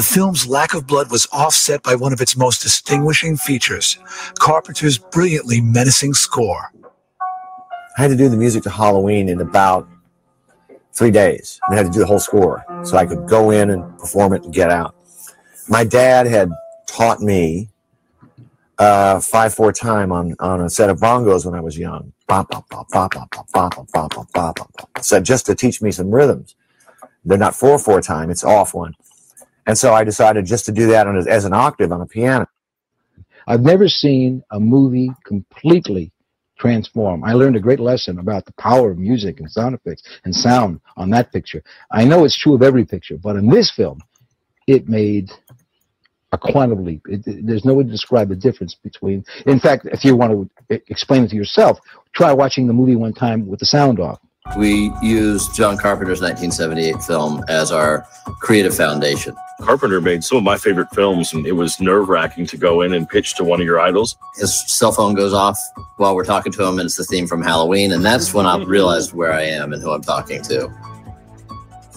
The film's lack of blood was offset by one of its most distinguishing features Carpenter's brilliantly menacing score. I had to do the music to Halloween in about three days. I had to do the whole score so I could go in and perform it and get out. My dad had taught me uh, five four time on on a set of bongos when I was young. So just to teach me some rhythms. They're not four four time; it's off one. And so I decided just to do that on, as an octave on a piano. I've never seen a movie completely transform. I learned a great lesson about the power of music and sound effects and sound on that picture. I know it's true of every picture, but in this film, it made a quantum leap. It, it, there's no way to describe the difference between. In fact, if you want to explain it to yourself, try watching the movie one time with the sound off. We used John Carpenter's 1978 film as our creative foundation. Carpenter made some of my favorite films, and it was nerve wracking to go in and pitch to one of your idols. His cell phone goes off while we're talking to him, and it's the theme from Halloween. And that's when I realized where I am and who I'm talking to.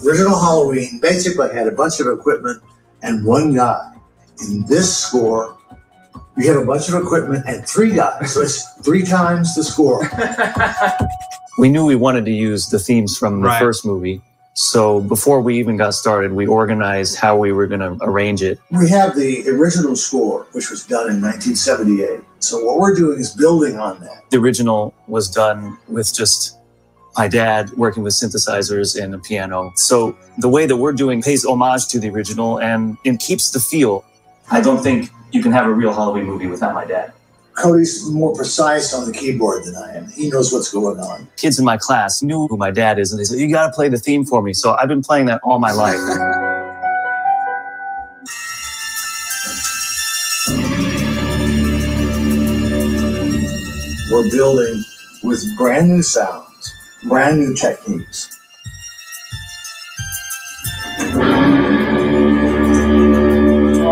Original Halloween basically had a bunch of equipment and one guy. In this score, we have a bunch of equipment and three guys. So it's three times the score. we knew we wanted to use the themes from the right. first movie. So before we even got started, we organized how we were going to arrange it. We have the original score, which was done in 1978. So what we're doing is building on that. The original was done with just my dad working with synthesizers and a piano. So the way that we're doing pays homage to the original and it keeps the feel. I don't think you can have a real Halloween movie without my dad. Cody's more precise on the keyboard than I am. He knows what's going on. Kids in my class knew who my dad is, and they said, You got to play the theme for me. So I've been playing that all my life. We're building with brand new sounds, brand new techniques.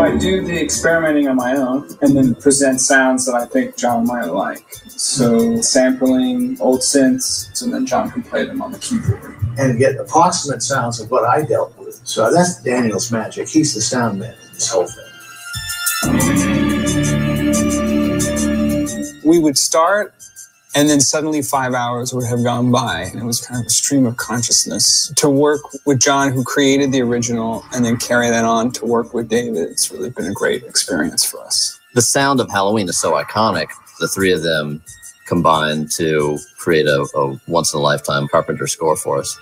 I do the experimenting on my own and then present sounds that I think John might like. So sampling old synths, and then John can play them on the keyboard. And get approximate sounds of what I dealt with. So that's Daniel's magic. He's the sound man in this whole thing. We would start and then suddenly five hours would have gone by. And it was kind of a stream of consciousness. To work with John, who created the original, and then carry that on to work with David, it's really been a great experience for us. The sound of Halloween is so iconic. The three of them combined to create a, a once in a lifetime Carpenter score for us.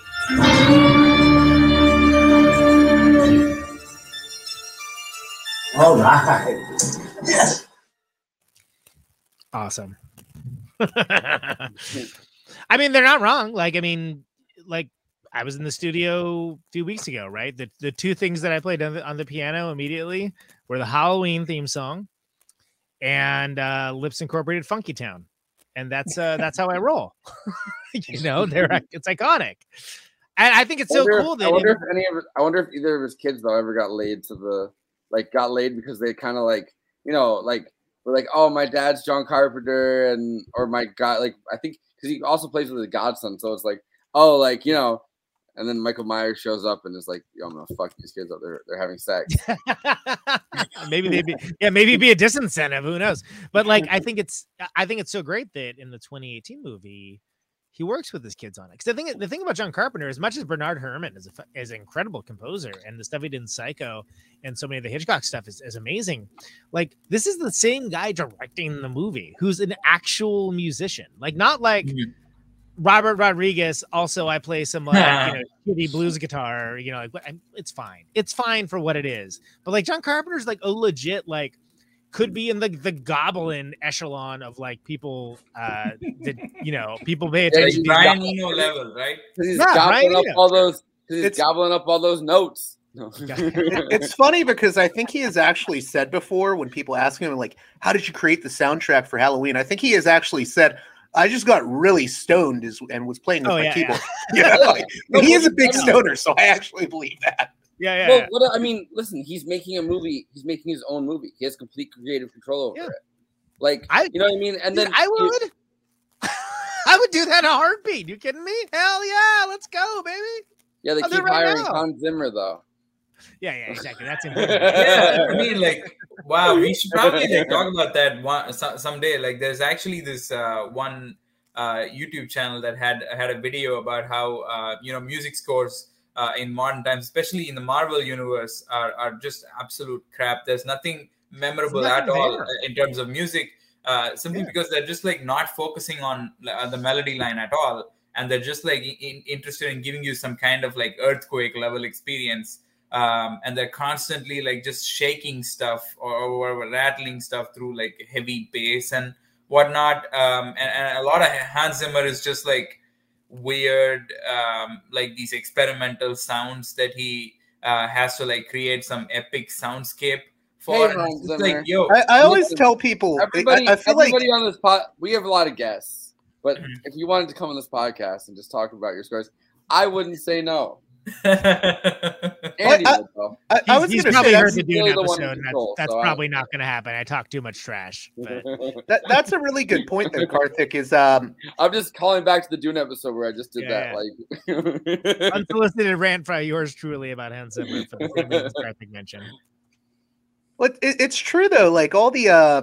All right. Yes. Awesome. I mean, they're not wrong. Like, I mean, like I was in the studio a few weeks ago, right? The the two things that I played on the, on the piano immediately were the Halloween theme song and uh, Lipps Incorporated Funky Town, and that's uh, that's how I roll. you know, they're it's iconic, and I think it's so cool. That I wonder if any of I wonder if either of his kids though ever got laid to the like got laid because they kind of like you know like we're like, oh, my dad's John Carpenter, and or my god, like I think because he also plays with the Godson, so it's like, oh, like you know, and then Michael Myers shows up and is like, Yo, I'm gonna fuck these kids up. They're they're having sex. maybe they'd be yeah, maybe be a disincentive. Who knows? But like, I think it's I think it's so great that in the 2018 movie he works with his kids on it. Because the thing, the thing about John Carpenter, as much as Bernard Herrmann is a, is an incredible composer, and the stuff he did in Psycho and so many of the Hitchcock stuff is, is amazing. Like this is the same guy directing the movie, who's an actual musician, like not like. Mm-hmm. Robert Rodriguez. Also, I play some like you know shitty blues guitar. You know, like it's fine. It's fine for what it is. But like John Carpenter's like a legit like could be in the the goblin echelon of like people uh that you know people pay attention yeah, Brian Eno level, right? He's yeah, gobbling up all those he's it's, gobbling up all those notes. No. it's funny because I think he has actually said before when people ask him like, "How did you create the soundtrack for Halloween?" I think he has actually said, "I just got really stoned and was playing with oh, my yeah, keyboard." Yeah, yeah like, he is a big stoner, so I actually believe that. Yeah, yeah. Well, yeah. What, I mean, listen, he's making a movie. He's making his own movie. He has complete creative control over yeah. it. Like, I, you know what I mean? And dude, then I would, I would do that in a heartbeat. You kidding me? Hell yeah, let's go, baby. Yeah, they I'll keep hiring Hans Zimmer though. Yeah, yeah, exactly. That's important. yeah, I mean, like, wow, we should probably like talk about that one so, someday. Like, there's actually this uh, one uh, YouTube channel that had had a video about how uh, you know music scores uh, in modern times, especially in the Marvel universe, are, are just absolute crap. There's nothing memorable at all in terms of music, uh, simply yeah. because they're just like not focusing on uh, the melody line at all, and they're just like in, interested in giving you some kind of like earthquake level experience. Um, and they're constantly like just shaking stuff or, or rattling stuff through like heavy bass and whatnot. Um, and, and, a lot of Hans Zimmer is just like weird, um, like these experimental sounds that he uh, has to like create some epic soundscape for. Hey, Hans Like, yo, I, I always listen, tell people, everybody, I, I feel everybody like on this pod, we have a lot of guests, but mm-hmm. if you wanted to come on this podcast and just talk about your scores, I wouldn't say no. Andy I, I, I, was he's, he's probably heard the Dune really episode. Control, that's, that's so probably not going to happen. I talk too much trash. that, that's a really good point, there, Karthik. Is um, I'm just calling back to the Dune episode where I just did yeah, that. Yeah. Like unsolicited rant by yours truly about Hans Zimmer for the same reasons Karthik mentioned. Well, it, it's true though. Like all the uh,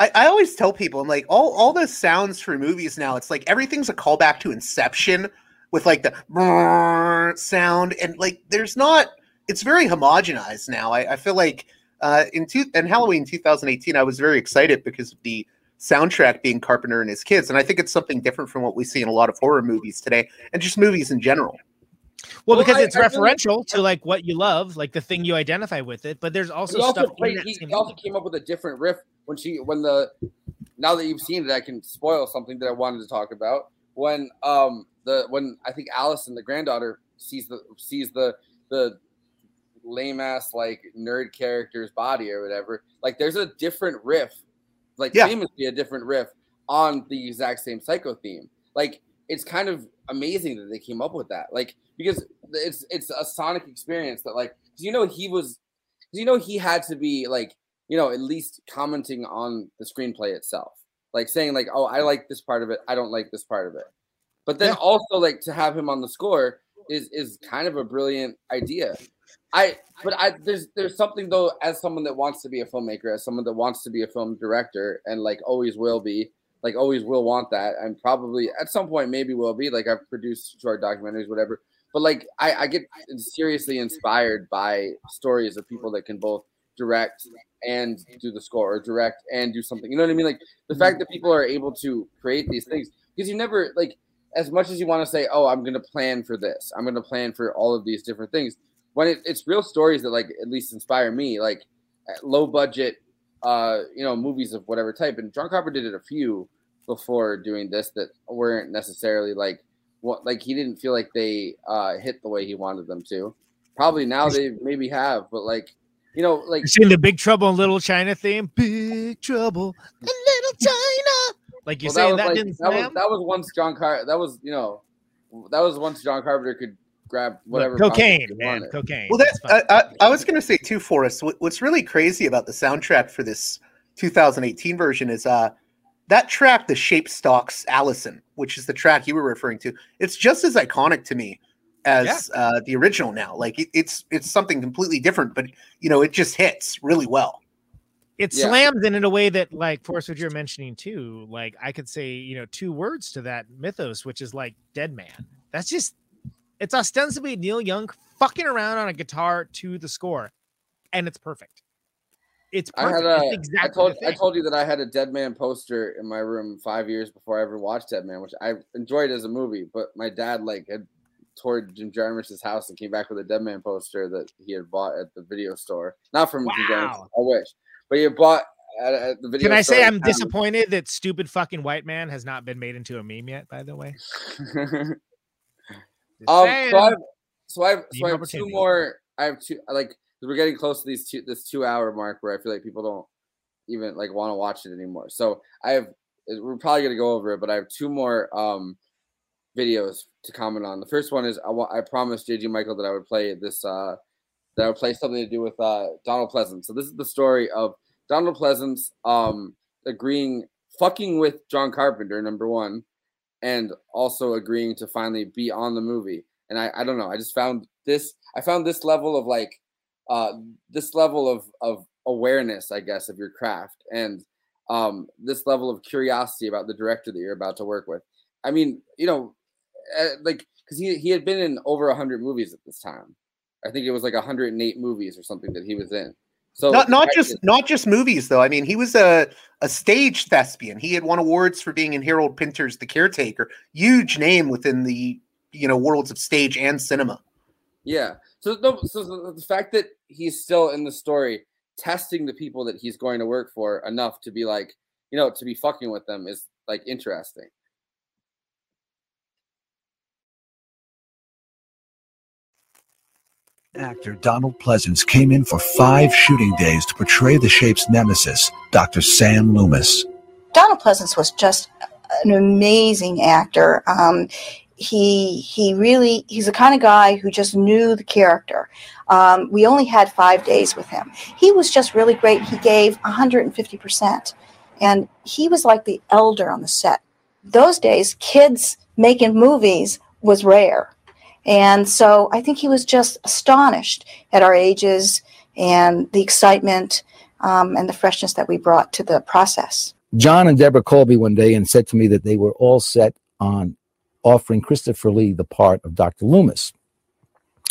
I, I always tell people, I'm like all all the sounds for movies now. It's like everything's a callback to Inception with like the sound and like there's not it's very homogenized now i, I feel like uh in two in halloween 2018 i was very excited because of the soundtrack being carpenter and his kids and i think it's something different from what we see in a lot of horror movies today and just movies in general well, well because I, it's I referential really, to like what you love, like the thing you identify with it. But there's also, also stuff. Played, he, he also came up with a different riff when she when the now that you've seen it, I can spoil something that I wanted to talk about. When um the when I think Allyson, the granddaughter, sees the sees the the lame ass like nerd character's body or whatever. Like there's a different riff, like yeah. famously a different riff on the exact same psycho theme. Like it's kind of amazing that they came up with that. Like because it's it's a sonic experience that like you know he was you know he had to be like you know at least commenting on the screenplay itself like saying like oh i like this part of it i don't like this part of it but then yeah. also like to have him on the score is is kind of a brilliant idea. I but I there's there's something though as someone that wants to be a filmmaker, as someone that wants to be a film director, and like always will be, like always will want that, and probably at some point maybe will be. Like I've produced short documentaries, whatever. But like I, I get seriously inspired by stories of people that can both direct and do the score or direct and do something. You know what I mean? Like the fact that people are able to create these things because you never like as much as you want to say, "Oh, I'm going to plan for this. I'm going to plan for all of these different things." When it, it's real stories that like at least inspire me, like low budget, uh, you know, movies of whatever type. And John Carpenter did a few before doing this that weren't necessarily like what like he didn't feel like they uh hit the way he wanted them to. Probably now they maybe have, but like you know, like you seen the Big Trouble in Little China theme. Big Trouble in Little China. Like you're well, saying, that, that like, didn't that was, that was once John Car. That was you know, that was once John Carpenter could grab whatever Look, cocaine, man, wanted. cocaine. Well, that's I, I, I, was going to say too, Forrest. What's really crazy about the soundtrack for this 2018 version is uh that track, the Shape Stalks Allyson, which is the track you were referring to. It's just as iconic to me as yeah. uh, the original now. Like it, it's it's something completely different, but you know it just hits really well it yeah. slams in in a way that like Forrest what you're mentioning too like i could say you know two words to that mythos which is like dead man that's just it's ostensibly neil young fucking around on a guitar to the score and it's perfect it's perfect. I, had a, exactly I told I told you that I had a Dead Man poster in my room five years before I ever watched Dead Man, which I enjoyed as a movie. But my dad like had toured Jim Jarmusch's house and came back with a Dead Man poster that he had bought at the video store. Not from wow. Jim Jarmusch, I wish. But you bought at, at the video. Can I say I'm disappointed that stupid fucking white man has not been made into a meme yet? By the way. um. So I've so I've so I have two more. I have two like we're getting close to these two this two hour mark where I feel like people don't even like want to watch it anymore. So I have we're probably gonna go over it, but I have two more um videos to comment on. The first one is I, I promised JG Michael that I would play this uh that would play something to do with uh, Donald Pleasence. So this is the story of Donald Pleasence um, agreeing, fucking with John Carpenter, number one, and also agreeing to finally be on the movie. And I, I don't know, I just found this, I found this level of like uh, this level of of awareness, I guess, of your craft and um, this level of curiosity about the director that you're about to work with. I mean, you know, uh, like because he he had been in over hundred movies at this time. I think it was like 108 movies or something that he was in. So not not just not just movies though. I mean, he was a a stage thespian. He had won awards for being in Harold Pinter's The Caretaker. Huge name within the you know worlds of stage and cinema. Yeah. So no, so the fact that he's still in the story, testing the people that he's going to work for enough to be like, you know, to be fucking with them is like interesting. Actor Donald Pleasence came in for five shooting days to portray the shape's nemesis, Dr. Sam Loomis. Donald Pleasence was just an amazing actor. Um, he he really he's the kind of guy who just knew the character. Um, we only had five days with him. He was just really great. He gave 150 percent, and he was like the elder on the set. Those days, kids making movies was rare. And so I think he was just astonished at our ages and the excitement um, and the freshness that we brought to the process. John and Deborah called me one day and said to me that they were all set on offering Christopher Lee the part of Dr. Loomis.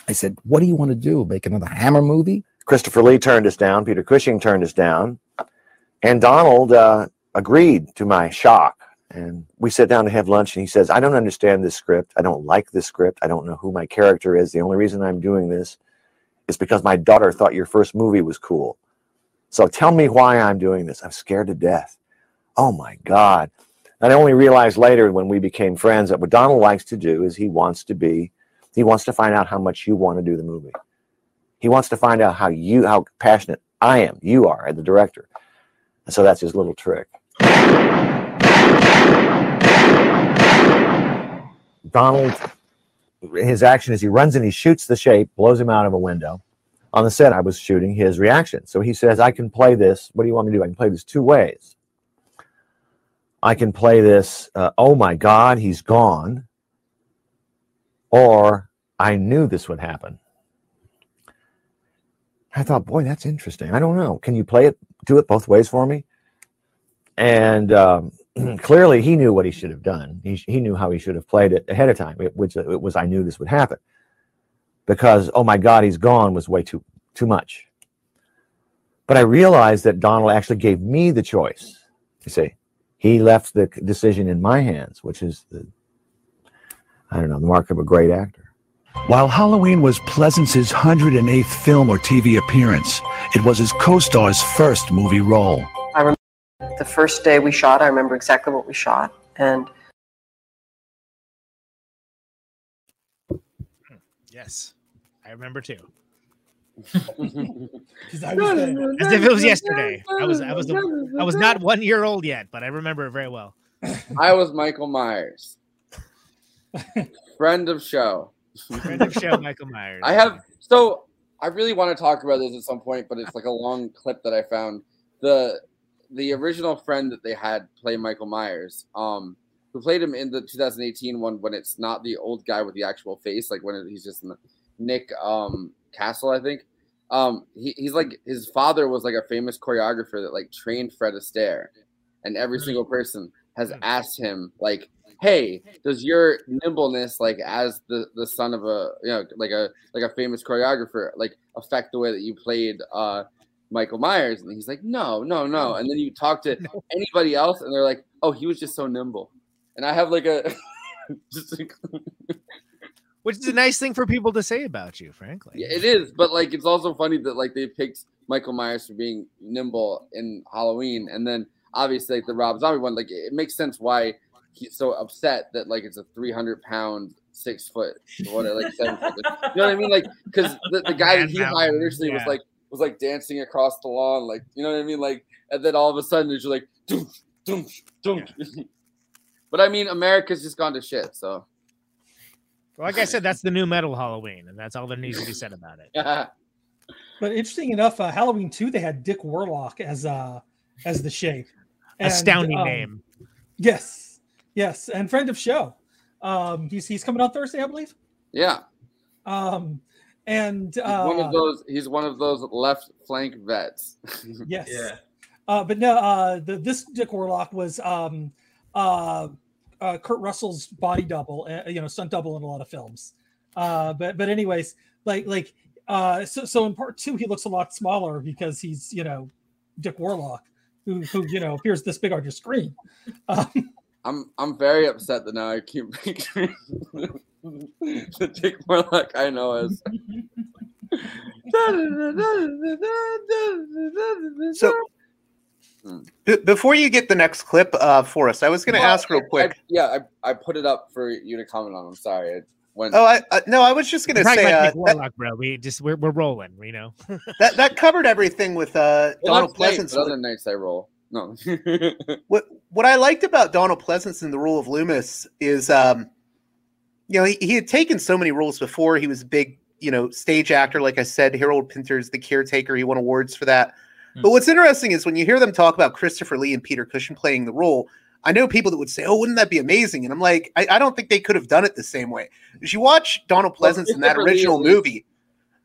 I said, What do you want to do? Make another Hammer movie? Christopher Lee turned us down. Peter Cushing turned us down. And Donald uh, agreed to my shock. And we sit down to have lunch, and he says, I don't understand this script. I don't like this script. I don't know who my character is. The only reason I'm doing this is because my daughter thought your first movie was cool. So tell me why I'm doing this. I'm scared to death. Oh my God. And I only realized later when we became friends that what Donald likes to do is he wants to be, he wants to find out how much you want to do the movie. He wants to find out how you, how passionate I am, you are, as the director. And so that's his little trick. Donald, his action is he runs and he shoots the shape, blows him out of a window. On the set, I was shooting his reaction. So he says, I can play this. What do you want me to do? I can play this two ways. I can play this, uh, oh my God, he's gone. Or I knew this would happen. I thought, boy, that's interesting. I don't know. Can you play it, do it both ways for me? And um, clearly he knew what he should have done. He, he knew how he should have played it ahead of time, which it was I knew this would happen. Because, oh my God, he's gone was way too too much. But I realized that Donald actually gave me the choice. You see, he left the decision in my hands, which is the, I don't know, the mark of a great actor. While Halloween was Pleasence's 108th film or TV appearance, it was his co star's first movie role. I remember the first day we shot, I remember exactly what we shot. And Yes, I remember too. I was there. As if it was yesterday. I was I was I was not one year old yet, but I remember it very well. I was Michael Myers, friend of show. Friend of show, Michael Myers. I have so I really want to talk about this at some point, but it's like a long clip that I found. The the original friend that they had play Michael Myers, um, who played him in the 2018 one when it's not the old guy with the actual face, like when he's just Nick um, Castle, I think. Um, he, he's like his father was like a famous choreographer that like trained Fred Astaire, and every single person has asked him like, "Hey, does your nimbleness like as the the son of a you know like a like a famous choreographer like affect the way that you played uh Michael Myers?" And he's like, "No, no, no." And then you talk to anybody else, and they're like, "Oh, he was just so nimble." And I have like a like, Which is a nice thing for people to say about you, frankly. Yeah, it is, but like it's also funny that like they picked Michael Myers for being nimble in Halloween, and then obviously like the Rob Zombie one, like it makes sense why he's so upset that like it's a three hundred pound, six foot, what like seven foot. You know what I mean? Like because the, the guy that he hired initially was like was like dancing across the lawn, like you know what I mean? Like and then all of a sudden it's just like doom, doom, doom. But I mean, America's just gone to shit. So Well, like I said, that's the new metal Halloween, and that's all there needs to be said about it. yeah. But interesting enough, uh, Halloween two they had Dick Warlock as uh as the shape. And, Astounding um, name. Yes, yes, and friend of show. Um, he's he's coming on Thursday, I believe. Yeah. Um, and He's uh, one of those. He's one of those left flank vets. Yes. Yeah. Uh, but no, uh, the, this Dick Warlock was um, uh, uh, Kurt Russell's body double, uh, you know, stunt double in a lot of films. Uh, but but anyways, like like uh, so so in part two, he looks a lot smaller because he's you know Dick Warlock, who who you know appears this big on your screen. Um, I'm I'm very upset that now I keep picturing the Dick Warlock I know as. So, b- before you get the next clip uh, for us, I was going to Well, ask real quick. I- yeah, I, I put it up for you to comment on. I'm sorry. I went. oh, I uh, no, I was just going to say about uh, Dick Warlock, bro. We just we're, we're rolling, you know. that that covered everything with uh, well, Donald Pleasence. other nights I roll. No. what what I liked about Donald Pleasence in the role of Loomis is, um, you know, he, he had taken so many roles before. He was a big, you know, stage actor. Like I said, Harold Pinter's The Caretaker. He won awards for that. Hmm. But what's interesting is when you hear them talk about Christopher Lee and Peter Cushing playing the role, I know people that would say, "Oh, wouldn't that be amazing?" And I'm like, I, I don't think they could have done it the same way. As you watch Donald Well, Pleasence in that Christopher Lee original least- movie,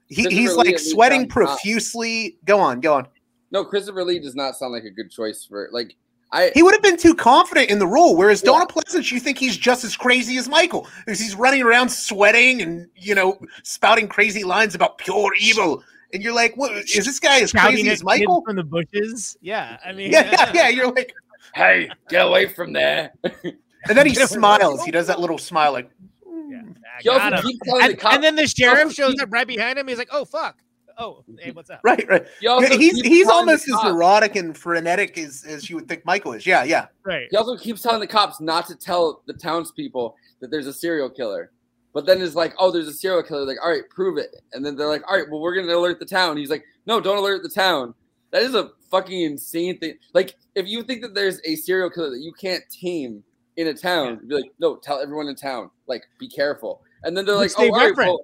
he, he's Lee like sweating got caught. profusely. Go on, go on. no, Christopher Lee does not sound like a good choice for like I. He would have been too confident in the role, whereas Donald Pleasence, you think he's just as crazy as Michael, because he's running around sweating and you know spouting crazy lines about pure evil, and you're like, "What is this guy as crazy as Michael?" kids from the bushes. Yeah, I mean, Yeah, yeah, yeah. You're like, "Hey, get away from there!" and then he smiles. He does that little smile, like, mm. He also keeps telling the And, and then the he sheriff shows up right behind him. He's like, "Oh fuck! Oh, hey, what's up?" right, right. He also he's he's almost as cops- neurotic and frenetic as as you would think Michael is. Yeah, yeah. Right. He also keeps telling the cops not to tell the townspeople that there's a serial killer. But then it's like, oh, there's a serial killer. Like, all right, prove it. And then they're like, all right, well, we're gonna alert the town. He's like, no, don't alert the town. That is a fucking insane thing. Like, if you think that there's a serial killer that you can't tame in a town, be like, no, tell everyone in town. Like, be careful. And then they're Which like, they oh, all right, well,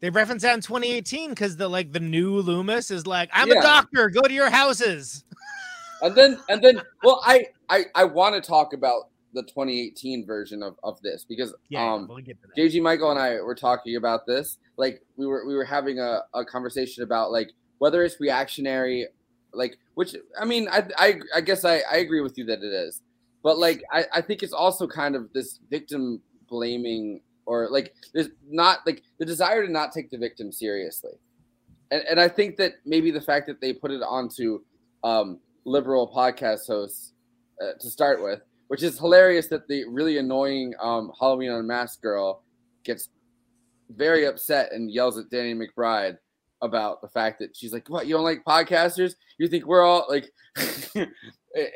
They reference that in 2018 because the like the new Loomis is like, "I'm Yeah. a doctor. Go to your houses." and then and then well i i i want to talk about the 2018 version of of this because Yeah, um we'll get to that. jg michael and i were talking about this like we were we were having a, a conversation about like whether it's reactionary like which i mean i i, I guess I, I agree with you that it is but like I, I think it's also kind of this victim blaming or like there's not like the desire to not take the victim seriously and, and i think that maybe the fact that they put it onto um liberal podcast hosts uh, to start with, which is hilarious that the really annoying um, Halloween Unmasked girl gets very upset and yells at Danny McBride about the fact that she's like, "What? You don't like podcasters? You think we're all like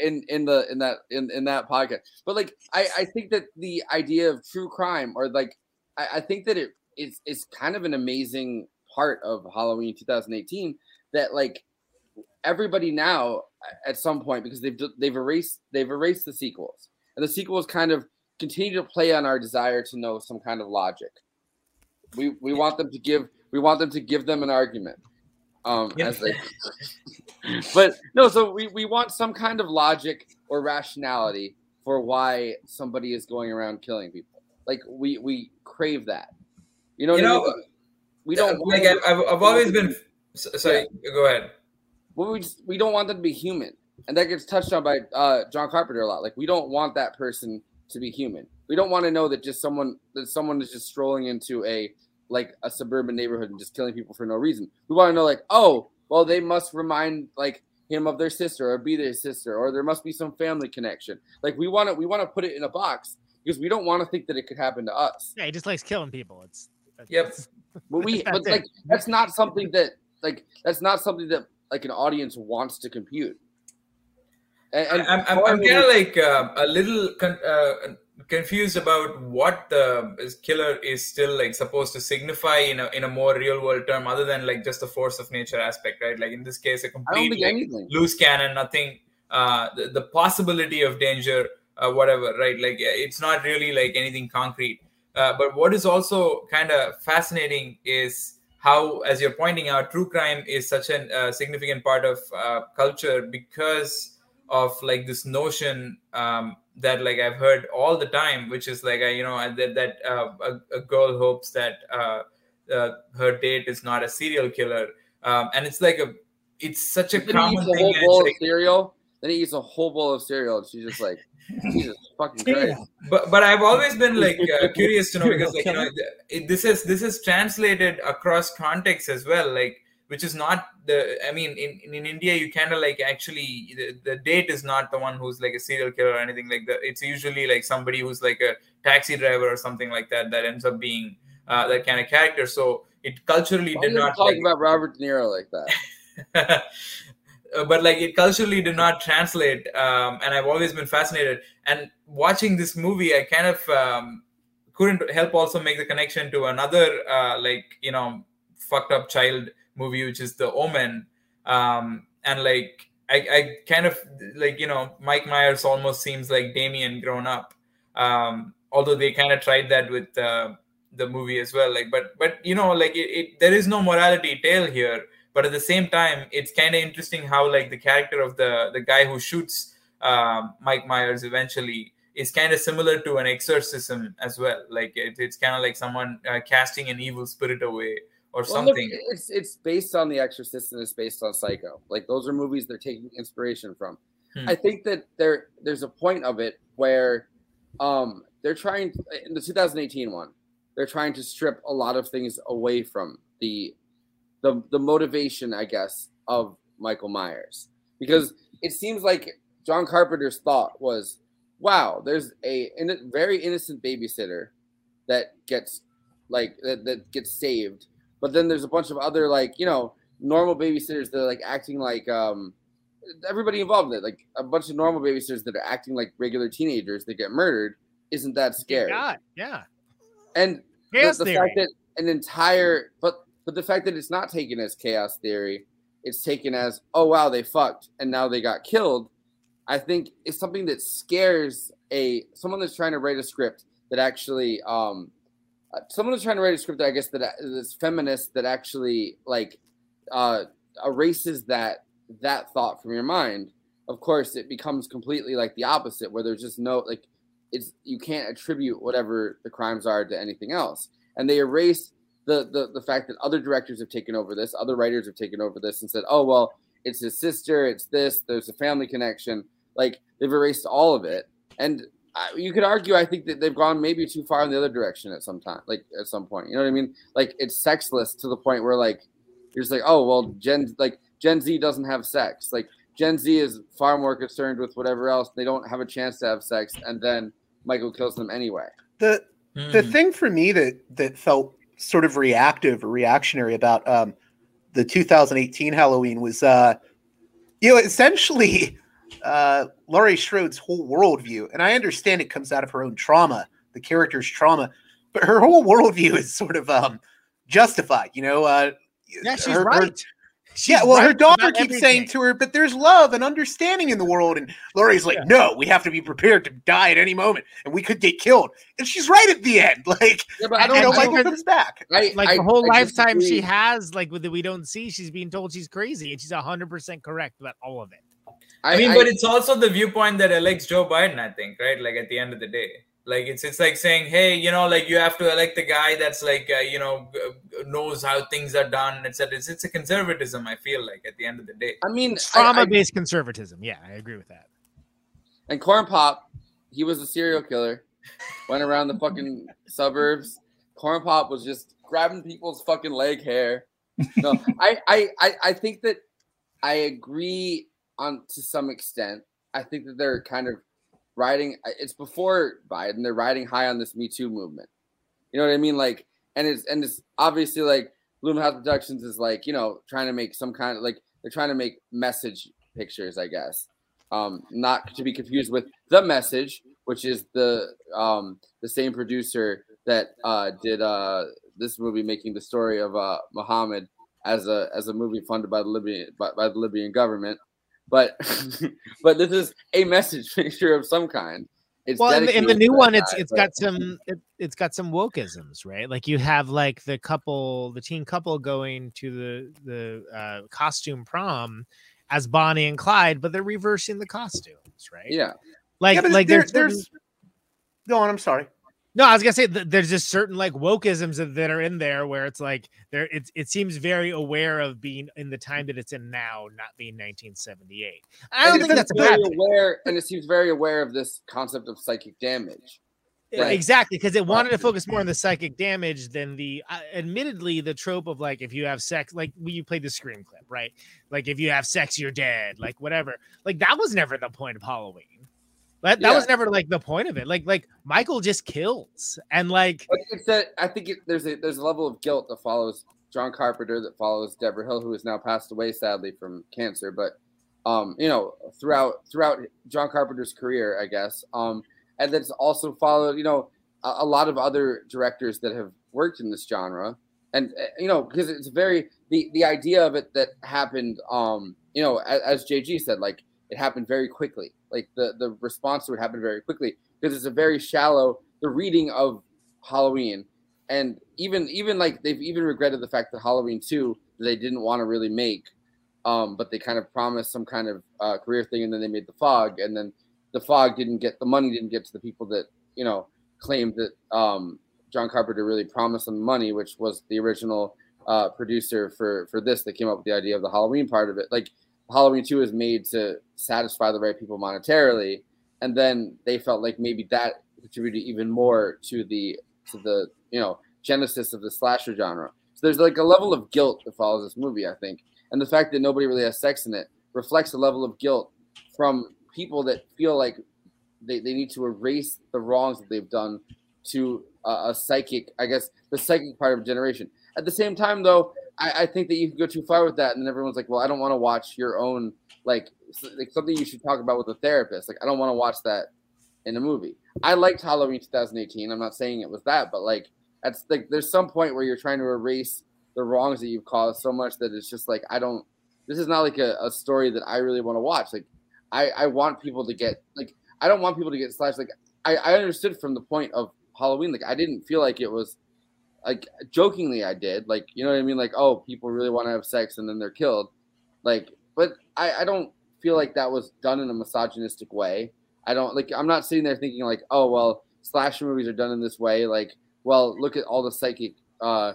in in the in that in in that podcast?" But like, I I think that the idea of true crime or like, I, I think that it is is kind of an amazing part of Halloween 2018 that like everybody now at some point because they've they've erased they've erased the sequels. And the sequels kind of continue to play on our desire to know some kind of logic. We we want them to give we want them to give them an argument um as they but no so we, we want some kind of logic or rationality for why somebody is going around killing people like we we crave that you know You what I know, mean? we don't like I've, I've, I've always been. Sorry, go ahead. well, we just we don't want them to be human, and that gets touched on by uh, John Carpenter a lot. Like we don't want that person to be human. We don't want to know that just someone that someone is just strolling into a like a suburban neighborhood and just killing people for no reason. We want to know like, oh, well, they must remind like him of their sister or be their sister, or there must be some family connection. Like we want to we want to put it in a box because we don't want to think that it could happen to us. Yeah, he just likes killing people. It's Yep. But we, That's but it. like that's not something that like that's not something that like an audience wants to compute. And, and I'm, I'm, I'm kind of like uh, a little con- uh, confused about what the killer is still like supposed to signify in a in a more real world term, other than like just the force of nature aspect, right? Like in this case, a complete like, loose cannon, nothing. Uh, the, the possibility of danger, uh, whatever, right? Like it's not really like anything concrete. Uh, but what is also kind of fascinating is how, as you're pointing out, true crime is such a uh, significant part of uh, culture because of like this notion um, that like I've heard all the time, which is like uh, you know that that uh, a, a girl hopes that uh, uh, her date is not a serial killer, um, and it's like a it's such a common a thing. whole bowl of cereal. Then he eats a whole bowl of cereal, and she's just like, Jesus fucking Christ. but but I've always been like uh, curious to know because like you know killer. it, this is this is translated across contexts as well like which is not the I mean in in India you kind of like actually the, the date is not the one who's like a serial killer or anything like that it's usually like somebody who's like a taxi driver or something like that that ends up being uh, that kind of character so it culturally Why did not talk like, about Robert De Niro like that? uh, but like it culturally did not translate um, and i've always been fascinated. And watching this movie i kind of um, couldn't help also make the connection to another uh, like you know fucked up child movie which is the omen. Um, and like I, I kind of like you know mike myers almost seems like damien grown up. Um, although they kind of tried that with uh, the movie as well like but but you know like it, it there is no morality tale here but at the same time it's kind of interesting how like the character of the the guy who shoots um, mike myers eventually is kind of similar to an exorcism as well like it, it's kind of like someone uh, casting an evil spirit away or Well, look, something it's it's based on The Exorcist and it's based on Psycho. Like those are movies they're taking inspiration from. Hmm. I think that there there's a point of it where um they're trying in the 2018 one they're trying to strip a lot of things away from the the the motivation I guess of Michael Myers. Because it seems like John Carpenter's thought was wow there's a in, very innocent babysitter that gets like that, that gets saved. But then there's a bunch of other like you know normal babysitters that are like acting like um everybody involved in it. Like a bunch of normal babysitters that are acting like regular teenagers that get murdered isn't that scary. God, yeah. and the, the fact that an entire but but the fact that it's not taken as chaos theory it's taken as oh wow they fucked and now they got killed i think is something that scares a someone that's trying to write a script that actually um uh, someone that's trying to write a script that i guess that that's feminist that actually like uh erases that that thought from your mind of course it becomes completely like the opposite where there's just no like it's you can't attribute whatever the crimes are to anything else. And they erase the, the the fact that other directors have taken over this other writers have taken over this and said oh well it's his sister it's this there's a family connection. Like they've erased all of it. And I, you could argue i think that they've gone maybe too far in the other direction at some time like at some point you know what i mean? Like it's sexless to the point where like you're just like oh well gen like gen z doesn't have sex. Like gen z is far more concerned with whatever else they don't have a chance to have sex and then michael kills them anyway. The the hmm. thing for me that that felt sort of reactive or reactionary about um the 2018 Halloween was uh you know essentially uh Laurie Strode's whole worldview, and I understand it comes out of her own trauma, the character's trauma, but her whole worldview is sort of um justified, you know, uh Yeah, she's her- her- right. She's yeah, well, her daughter about keeps saying to her, "But there's love and understanding in the world." And Laurie's like, "No, we have to be prepared to die at any moment, and we could get killed." And she's right at the end. Like, I don't know, And Michael because- comes back. like the whole lifetime she has, like that we don't see, she's being told she's crazy, and she's hundred percent correct about all of it. I, mean, but it's also the viewpoint that elects Joe Biden, I think, right? Like at the end of the day, like it's it's like saying, hey, you know, like you have to elect the guy that's like, uh, you know, g- g- knows how things are done, etc. It's, it's a conservatism. I feel like at the end of the day. I mean, Trauma-based conservatism. Yeah, I agree with that. And Corn Pop, he was a serial killer. Went around the fucking suburbs. Corn Pop was just grabbing people's fucking leg hair. No, I, I, I, I think that I agree on to some extent. I think that they're kind of riding. It's before Biden. They're riding high on this Me Too movement. You know what I mean? Like, and it's and it's obviously like Blumhouse Productions is like you know trying to make some kind of like they're trying to make message pictures, I guess. Um, not to be confused with the message, which is the um the same producer that uh did uh this movie making the story of uh Muhammad as a as a movie funded by the Libyan by, by the Libyan government. But but this is a message picture of some kind. It's well, in the, in the new one, it's guy, it's but- got some it, it's got some wokeisms, right? Like you have like the couple, the teen couple going to the the uh, costume prom as Bonnie and Clyde, but they're reversing the costumes, right? Yeah, Like Yeah, like there- there's, there's. Go on. I'm sorry. No, I was gonna say there's just certain like wokeisms that, are in there where it's like there it it seems very aware of being in the time that it's in now, not being 1978. I don't think that's a seems bad very aware, and it seems very aware of this concept of psychic damage. Yeah, Exactly, because it wanted to focus more on the psychic damage than the, uh, admittedly, the trope of like if you have sex, like when you played the scream clip, right? Like if you have sex, you're dead, like whatever. Like that was never the point of Halloween. That, that Yeah. was never like the point of it. Like like Michael just kills, and like it's that I think it, there's a there's a level of guilt that follows John Carpenter, that follows Debra Hill, who has now passed away sadly from cancer. But um, you know, throughout throughout John Carpenter's career, I guess, um, and that's also followed, you know, a, a lot of other directors that have worked in this genre, and uh, you know, because it's very the the idea of it that happened, um, you know, as, as JG said, like it happened very quickly. Like the the response to it happened very quickly because it's a very shallow the reading of Halloween, and even even like they've even regretted the fact that Halloween two they didn't want to really make, um, but they kind of promised some kind of uh, career thing, and then they made the Fog, and then the Fog didn't get the money didn't get to the people that you know claimed that um, John Carpenter really promised them money, which was the original uh, producer for for this that came up with the idea of the Halloween part of it. Like Halloween two is made to satisfy the right people monetarily, and then they felt like maybe that contributed even more to the to the you know genesis of the slasher genre. So there's like a level of guilt that follows this movie, I think, and the fact that nobody really has sex in it reflects a level of guilt from people that feel like they, they need to erase the wrongs that they've done to a psychic, I guess, the psychic part of a generation. At the same time, though, I, I think that you can go too far with that, and then everyone's like, "Well, I don't want to watch your own like, like something you should talk about with a therapist. Like, I don't want to watch that in a movie. I liked Halloween 2018. I'm not saying it was that, but like, that's like, there's some point where you're trying to erase the wrongs that you've caused so much that it's just like, I don't. This is not like a, a story that I really want to watch. Like, I I want people to get like, I don't want people to get slashed. Like, I I understood from the point of Halloween. Like, I didn't feel like it was like jokingly I did. Like, you know what I mean? Like, oh, people really want to have sex and then they're killed. Like, but I, I don't feel like that was done in a misogynistic way. I don't like I'm not sitting there thinking like, oh well, slasher movies are done in this way. Like, well, look at all the psychic uh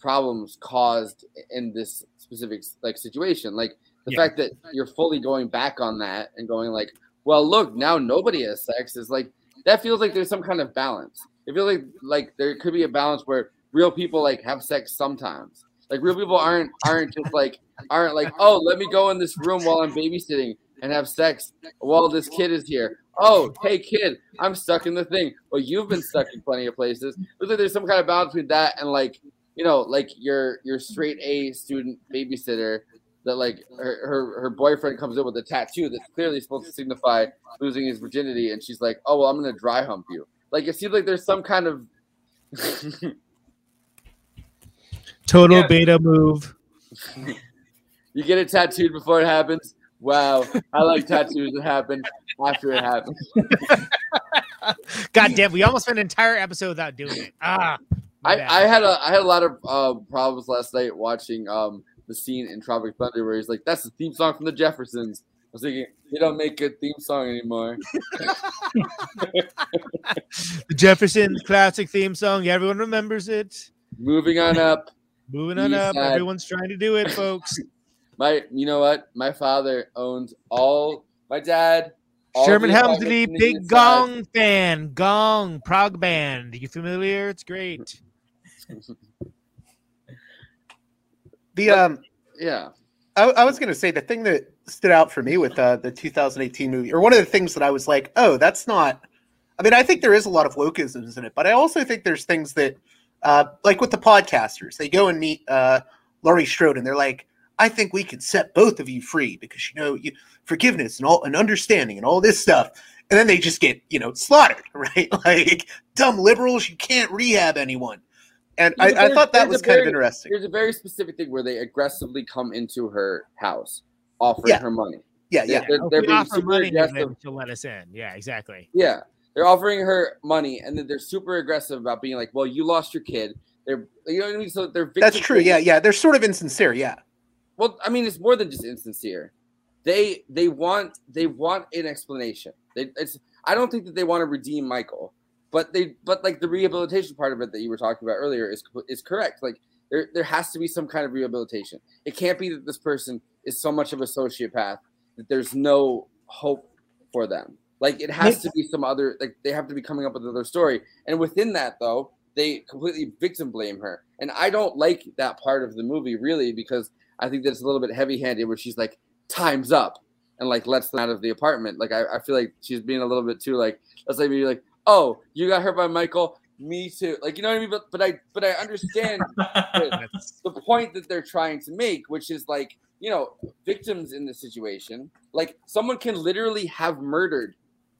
problems caused in this specific like situation. Like the Yeah. fact that you're fully going back on that and going like, well, look, now nobody has sex is like that feels like there's some kind of balance. It feels like like there could be a balance where real people like have sex sometimes. Like real people aren't aren't just like aren't like, oh, let me go in this room while I'm babysitting and have sex while this kid is here. Oh, hey kid, I'm stuck in the thing. Well, you've been stuck in plenty of places. Looks like there's some kind of balance between that and like, you know, like your your straight A student babysitter that like her, her her boyfriend comes in with a tattoo that's clearly supposed to signify losing his virginity, and she's like, "Oh well, I'm gonna dry hump you." Like it seems like there's some kind of total beta move. you get it tattooed before it happens. Wow, I like tattoos that happen after it happens. God damn, we almost spent an entire episode without doing it. Ah, I. I had a I had a lot of uh, problems last night watching um the scene in Tropic Thunder where he's like, "That's the theme song from the Jeffersons." I was thinking they don't make good theme song anymore. the Jefferson classic theme song. Everyone remembers it. Moving on up. Moving on up. side. Everyone's trying to do it, folks. My, you know what? My father owns all. My dad. all Sherman the Hemsley, apartments in the big East Side. gong fan. Gong, prog band. You familiar? It's great. The um, yeah. I, I was gonna say the thing that stood out for me with uh, the 2018 movie, or one of the things that I was like, oh, that's not. I mean, I think there is a lot of wokeisms in it, but I also think there's things that, uh, like with the podcasters, they go and meet uh, Laurie Strode, and they're like, I think we can set both of you free because you know you forgiveness and all and understanding and all this stuff. And then they just get, you know, slaughtered, right? Like dumb liberals, you can't rehab anyone. And I, There's- I thought that was a kind of interesting. There's a very specific thing where they aggressively come into her house, offering Yeah. her money. Yeah, They- yeah. They're, If they're being super money, aggressive. then she'll let us in. Yeah, exactly. Yeah, they're offering her money, and then they're super aggressive about being like, "Well, you lost your kid." They're, you know what I mean? So they're That's true. Yeah, yeah. They're sort of insincere. Yeah. Well, I mean, it's more than just insincere. They they want they want an explanation. They, it's I don't think that they want to redeem Michael. but they but like the rehabilitation part of it that you were talking about earlier is is correct. Like there there has to be some kind of rehabilitation. It can't be that this person is so much of a sociopath that there's no hope for them. Like it has to be some other like they have to be coming up with another story. And within that though, they completely victim blame her. And I don't like that part of the movie really because I think that's a little bit heavy handed where she's like, time's up and like lets them out of the apartment. Like I, I feel like she's being a little bit too like let's like be like, oh, you got hurt by Michael, me too. Like you know what I mean? But but I but I understand the, the point that they're trying to make, which is like, you know, victims in this situation, like someone can literally have murdered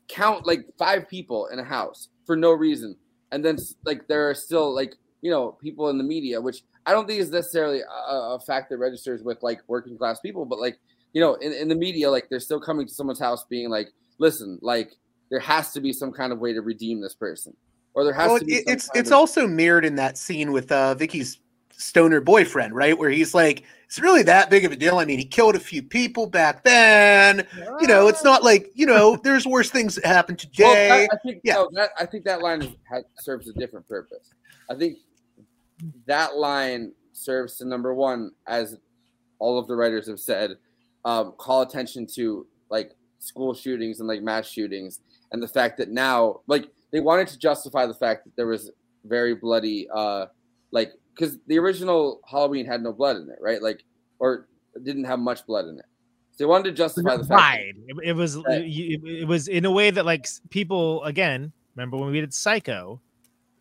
count like five people in a house for no reason. And then like there are still like, you know, people in the media, which I don't think is necessarily a, a fact that registers with like working class people, but like, you know, in, in the media, like they're still coming to someone's house being like, listen, like there has to be some kind of way to redeem this person. Or there has well, to be it's it's of- also mirrored in that scene with uh Vicky's stoner boyfriend, right? Where he's like, it's really that big of a deal. I mean, he killed a few people back then. You know, it's not like, you know, there's worse things that happen Well, today. that, I think no, that I think that line has, serves a different purpose. I think that line serves to number one, as all of the writers have said, um, call attention to like school shootings and like mass shootings, and the fact that now, like, they wanted to justify the fact that there was very bloody, uh, like, because the original Halloween had no blood in it, right? Like, or didn't have much blood in it. So they wanted to justify the fact. that- right it, it was it, it was in a way that like people again remember when we did psycho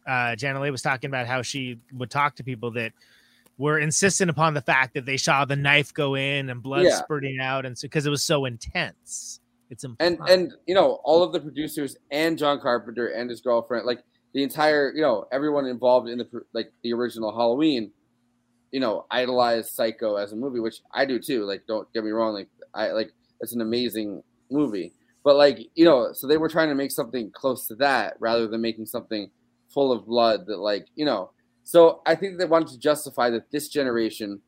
uh Janet Leigh was talking about how she would talk to people that were insistent upon the fact that they saw the knife go in and blood Yeah. spurting out and so because it was so intense it's and and you know all of the producers and John Carpenter and his girlfriend, like the entire you know everyone involved in the like the original Halloween, you know idolized Psycho as a movie, which I do too. Like don't get me wrong, like I like it's an amazing movie, but like you know so they were trying to make something close to that rather than making something full of blood that like you know. So I think they wanted to justify that this generation,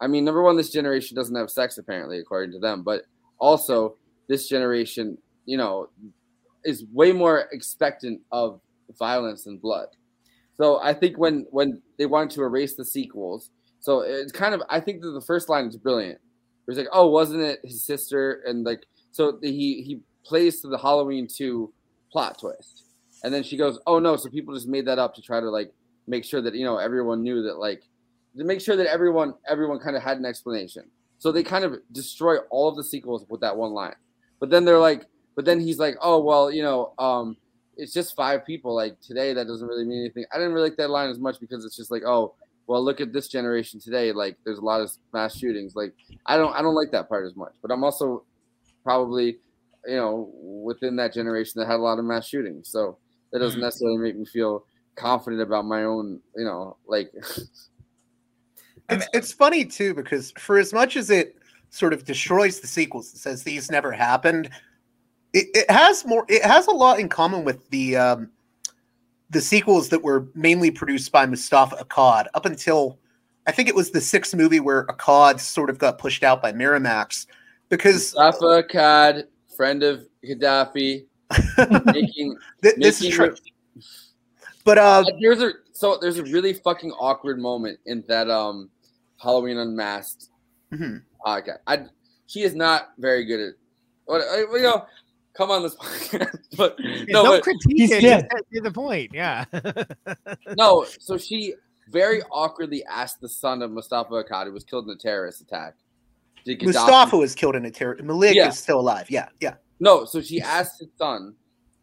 I mean, number one, this generation doesn't have sex apparently, according to them, but also this generation, you know, is way more expectant of violence and blood. So I think when when they wanted to erase the sequels, so it's kind of I think that the first line is brilliant. It's like, oh, wasn't it his sister? And like, so he he plays to the Halloween two plot twist, and then she goes, oh no, so people just made that up to try to like make sure that you know everyone knew that like to make sure that everyone everyone kind of had an explanation. So they kind of destroy all of the sequels with that one line. But then they're like, but then he's like, oh well, you know, um, it's just five people. Like today, that doesn't really mean anything. I didn't really like that line as much because it's just like, oh, well, look at this generation today. Like there's a lot of mass shootings. Like I don't, I don't like that part as much. But I'm also probably, you know, within that generation that had a lot of mass shootings. So that doesn't Mm. necessarily make me feel confident about my own, you know, like. It's it's funny too because for as much as it sort of destroys the sequels and says these never happened, it, it has more. It has a lot in common with the um, the sequels that were mainly produced by Mustafa Akkad up until I think it was the sixth movie where Akkad sort of got pushed out by Miramax because Mustafa Akkad, friend of Gaddafi, making Th- this is making true. But uh, there's a so there's a really fucking awkward moment in that um Halloween Unmasked Mhm. podcast. I she is not very good at what you know. Come on this podcast, but no, no but, critique it, just say the point yeah no. So she very awkwardly asked the son of Mustafa Akkad, who was killed in a terrorist attack. did Mustafa was killed in a terror. Malik Yeah. is still alive. Yeah, yeah. No, so she asked his son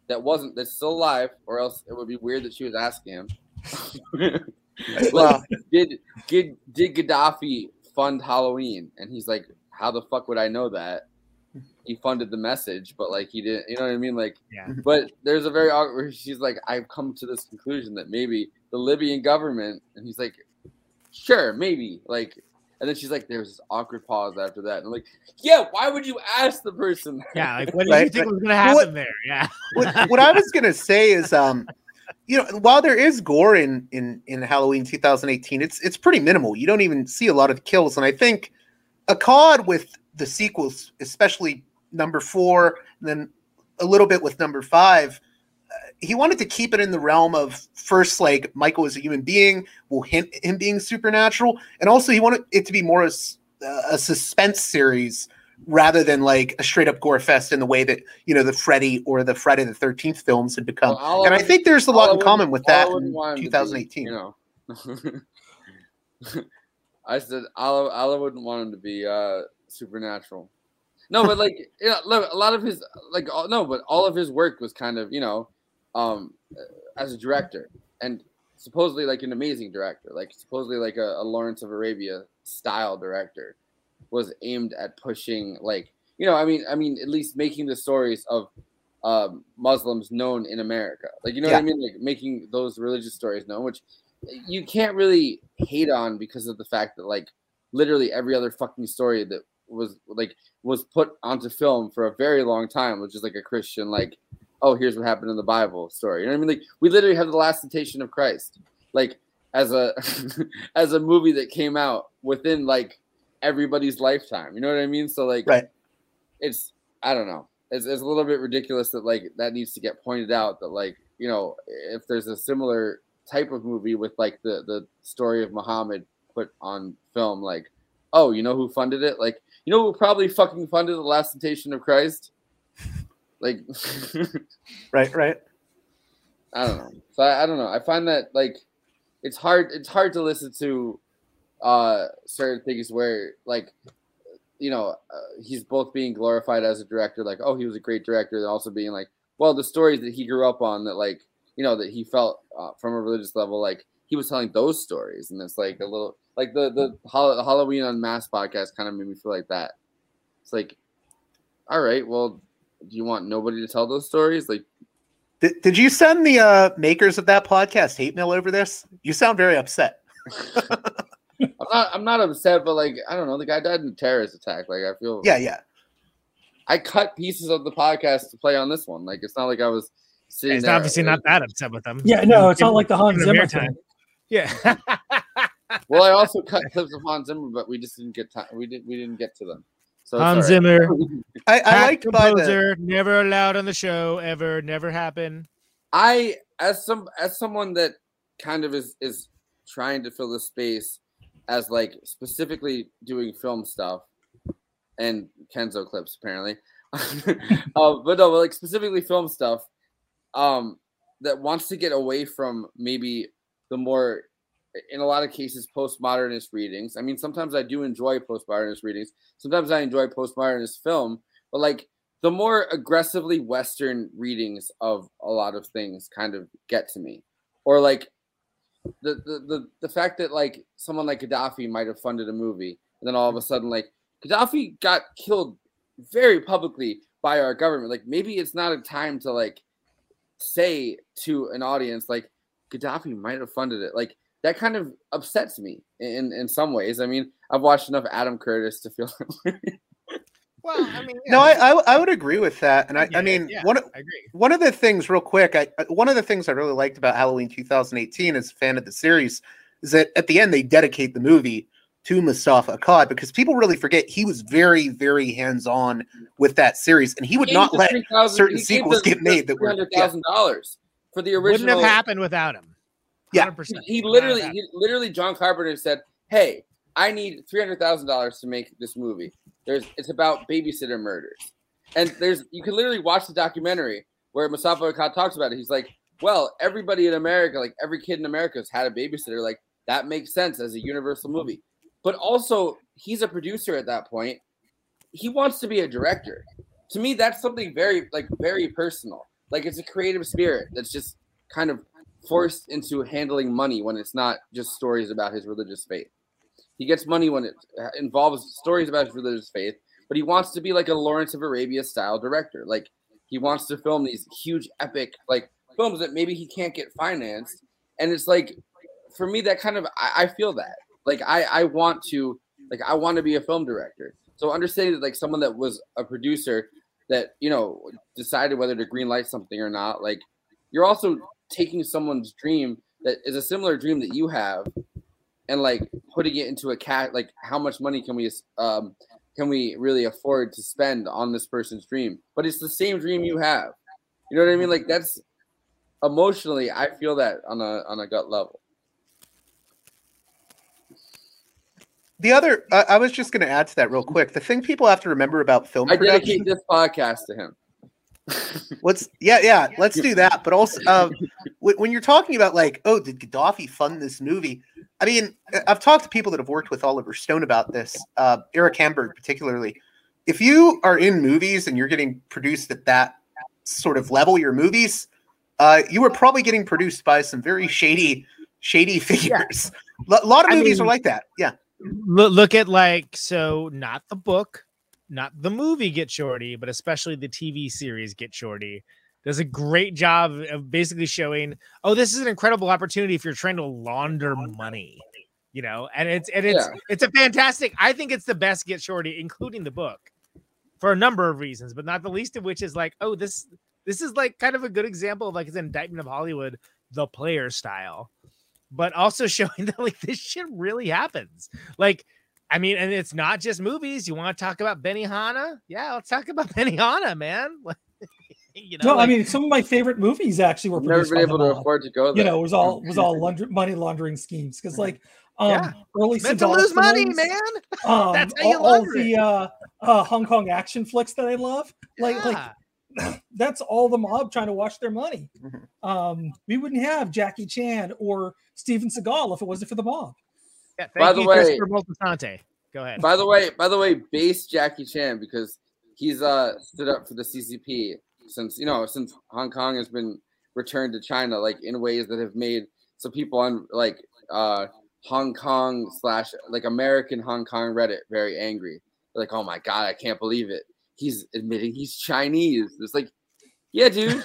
that wasn't that's still alive, or else it would be weird that she was asking him. like, Well- did did did Gaddafi fund Halloween? And he's like, How the fuck would I know that? He funded the message, but like he didn't. You know what I mean? Like, yeah. but there's a very awkward. She's like, I've come to this conclusion that maybe the Libyan government, and he's like, Sure, maybe. Like, and then she's like, There's this awkward pause after that, and I'm like, Yeah, why would you ask the person? yeah like what do Right, you think right. was gonna happen what- there yeah what, what I was gonna say is, um, you know, while there is gore in in in Halloween 2018, it's it's pretty minimal. You don't even see a lot of kills, and I think Akkad with the sequels, especially number four, and then a little bit with number five, uh, he wanted to keep it in the realm of first like Michael is a human being, will hint him being supernatural, and also he wanted it to be more as a suspense series rather than like a straight up gore fest in the way that you know the Freddy or the Friday the Thirteenth films had become. Well, and I think there's a lot in common with that in want him to be, 2018. you know. I said all I, all I wouldn't want him to be uh supernatural. No, but like you know, look, a lot of his like all, no, but all of his work was kind of you know, um, as a director and supposedly like an amazing director, like supposedly like a, a Lawrence of Arabia style director, was aimed at pushing like you know, I mean, I mean, at least making the stories of um, Muslims known in America, like you know what I mean, like making those religious stories known, which you can't really hate on because of the fact that like literally every other fucking story that was like was put onto film for a very long time which is like a Christian like oh here's what happened in the Bible story. You know what I mean? Like we literally have the last temptation of Christ like as a as a movie that came out within like everybody's lifetime. You know what I mean? So like right. it's I don't know. It's, it's a little bit ridiculous that like that needs to get pointed out that like you know if there's a similar type of movie with like the the story of Muhammad put on film like oh you know who funded it? Like you know who probably fucking funded the last temptation of Christ? Like right right. I don't know. So I, I don't know. I find that like it's hard it's hard to listen to uh certain things where like you know uh, he's both being glorified as a director like oh he was a great director and also being like well the stories that he grew up on that like you know that he felt uh, from a religious level like he was telling those stories and it's like a little like the the Hall- halloween unmasked podcast kind of made me feel like that it's like all right well do you want nobody to tell those stories like Did, did you send the uh, makers of that podcast hate mail over this? You sound very upset. i'm not i'm not upset but like i don't know the guy died in a terrorist attack like i feel Yeah, yeah. i cut pieces of the podcast to play on this one like it's not like i was sitting He's there obviously not that upset with them. Yeah, no, it's not like the Hans given Zimmer airtime. Thing. Yeah. well i also cut clips of hans zimmer but we just didn't get time we didn't we didn't get to them so Hans all Zimmer. I, Hack liked by the- composer, never allowed on the show, ever, never happened. I as some as someone that kind of is is trying to fill the space as like specifically doing film stuff and Kenzo clips apparently. uh, but no, but like specifically film stuff um that wants to get away from maybe the more in a lot of cases postmodernist readings. I mean sometimes I do enjoy postmodernist readings. Sometimes I enjoy postmodernist film, but like the more aggressively western readings of a lot of things kind of get to me or like the the the, the fact that like someone like gaddafi might have funded a movie and then all of a sudden like gaddafi got killed very publicly by our government like maybe it's not a time to like say to an audience like gaddafi might have funded it. Like that kind of upsets me in in some ways. I mean i've watched enough adam curtis to feel Well, I mean, No, I, I I would agree with that, and I, I mean yeah, one of- I agree. one of the things, real quick, I I- one of the things I really liked about Halloween 2018 as a fan of the series is that at the end they dedicate the movie to Mustafa Akkad because people really forget he was very very hands on with that series, and he would gave not let 3,000 certain sequels get made that were $300,000 yeah. For the original. Wouldn't have happened without him. Yeah. 100%. He literally, he, literally, John Carpenter said, "Hey, I need three hundred thousand dollars to make this movie. There's, it's about babysitter murders, and there's, you can literally watch the documentary where Mustafa Akkad talks about it. He's like, well, everybody in America, like every kid in America, has had a babysitter. Like that makes sense as a universal movie. But also, he's a producer at that point. He wants to be a director. To me, that's something very, like, very personal. Like it's a creative spirit that's just kind of forced into handling money when it's not just stories about his religious faith. He gets money when it involves stories about his religious faith, but he wants to be like a Lawrence of Arabia style director. Like he wants to film these huge epic like films that maybe he can't get financed. And it's like for me that kind of I, I feel that. Like I I want to like I want to be a film director. So understanding that like someone that was a producer that, you know, decided whether to green light something or not, like you're also taking someone's dream that is a similar dream that you have and like putting it into a cat like how much money can we um can we really afford to spend on this person's dream? But it's the same dream you have. You know what i mean? Like that's emotionally, I feel that on a on a gut level. The other, uh, I was just going to add to that real quick. The thing people have to remember about film I production. dedicate this podcast to him. Let's yeah yeah let's do that. But also um, when, when you're talking about like oh did Gaddafi fund this movie? I mean I- I've talked to people that have worked with Oliver Stone about this. Uh, Eric Hamburg particularly. If you are in movies and you're getting produced at that sort of level, your movies, uh, you are probably getting produced by some very shady shady figures. A lot of I movies are like that. Yeah. Look, look at like so not the book not the movie get shorty but especially the tv series get shorty. Does a great job of basically showing oh this is an incredible opportunity if you're trying to launder money you know? And it's and it's Yeah. it's a fantastic i think it's the best get shorty including the book for a number of reasons but not the least of which is like oh this this is like kind of a good example of like an indictment of hollywood the player style but also showing that like this shit really happens. Like, I mean, and it's not just movies. You want to talk about Benihana? Yeah, let's talk about Benihana, man. You know, No, I mean some of my favorite movies actually were I've never been by able to mob. afford to go You know, it was all was all launder, money laundering schemes because like um Yeah. early meant to Seagal lose money, man. Um, That's how you all, all the uh, uh, Hong Kong action flicks that I love, like like that's all the mob trying to wash their money. Mm-hmm. Um, we wouldn't have Jackie Chan or Steven Seagal if it wasn't for the mob. Yeah, thank By the you, way- Christopher Moltisanti. Go ahead. By the way, by the way, base Jackie Chan because he's uh stood up for the CCP since you know since Hong Kong has been returned to China, like in ways that have made some people on like uh Hong Kong slash like American Hong Kong Reddit very angry. They're like, oh my god, I can't believe it. He's admitting he's Chinese. It's like, yeah, dude.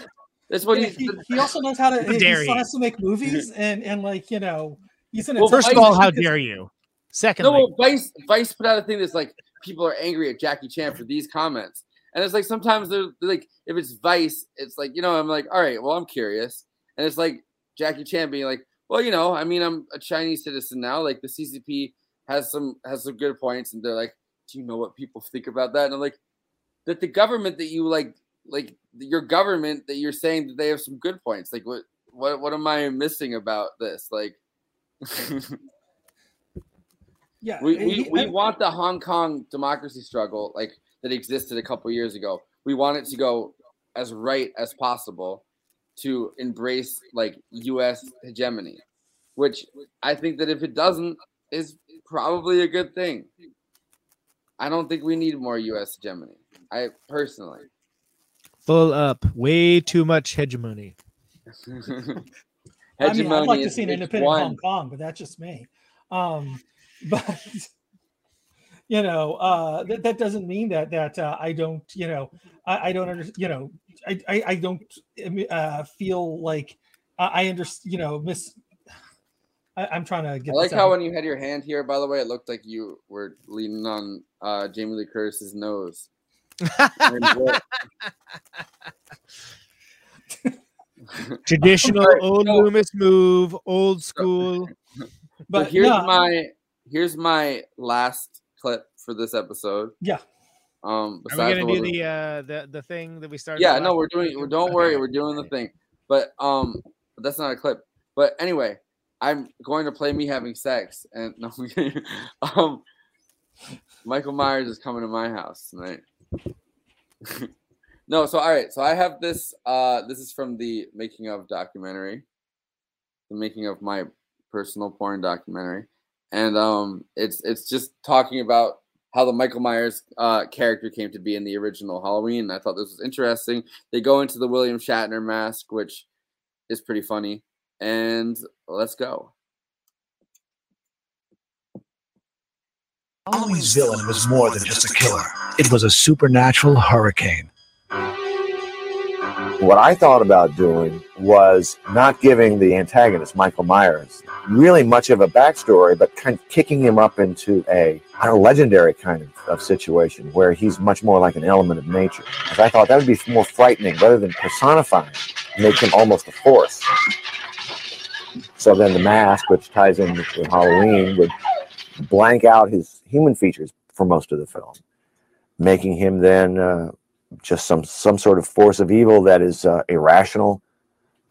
That's what Yeah, he's. he, he also knows how to. How He dare still you. has to make movies and and like you know he's in. Well, First of all, how dare you? Secondly, No, well, Vice Vice put out a thing that's like people are angry at Jackie Chan for these comments, and it's like sometimes they're, they're like if it's Vice, it's like you know I'm like all right, well I'm curious, and it's like Jackie Chan being like, well you know I mean I'm a Chinese citizen now, like the CCP has some has some good points, and they're like, do you know what people think about that? And I'm like, that the government that you like like your government that you're saying that they have some good points, like what what what am I missing about this like? Yeah, we we, he- we I- want the Hong Kong democracy struggle like that existed a couple years ago. We want it to go as right as possible to embrace like U.S. hegemony, which I think that if it doesn't, is probably a good thing. I don't think we need more U.S. hegemony. I personally. full up, way too much hegemony. I mean, Hegemony I'd like to see an independent one. Hong Kong, but that's just me. Um, but you know, uh, that, that doesn't mean that that uh, I don't, you know, I, I don't under, you know, I I, I don't uh, feel like I, I understand, you know, miss. I, I'm trying to I get. like this how out. when you had your hand here, by the way, it looked like you were leaning on uh, Jamie Lee Curtis's nose. And what- Traditional Alright, old so- Loomis move, old school. But But here's no. my here's my last clip for this episode. Yeah. Um, Are we besides gonna the do the uh the the thing that we started? yeah, no, we're doing. We're, don't worry, we're doing the thing. But um, but that's not a clip. But anyway, I'm going to play me having sex, and no, um, Michael Myers is coming to my house tonight. no, so all right, so I have this. Uh, this is from the making of documentary, the making of my personal porn documentary, and um, it's it's just talking about how the Michael Myers uh, character came to be in the original Halloween. I thought this was interesting. They go into the William Shatner mask, which is pretty funny. And let's go. Halloween's villain was more than just a killer. It was a supernatural hurricane. What I thought about doing was not giving the antagonist, Michael Myers, really much of a backstory, but kind of kicking him up into a, don't legendary kind of, of situation where he's much more like an element of nature. 'Cause I thought that would be more frightening rather than personifying, make him almost a force. So then the mask, which ties in with, with Halloween, would blank out his human features for most of the film, making him then uh, just some some sort of force of evil that is uh, irrational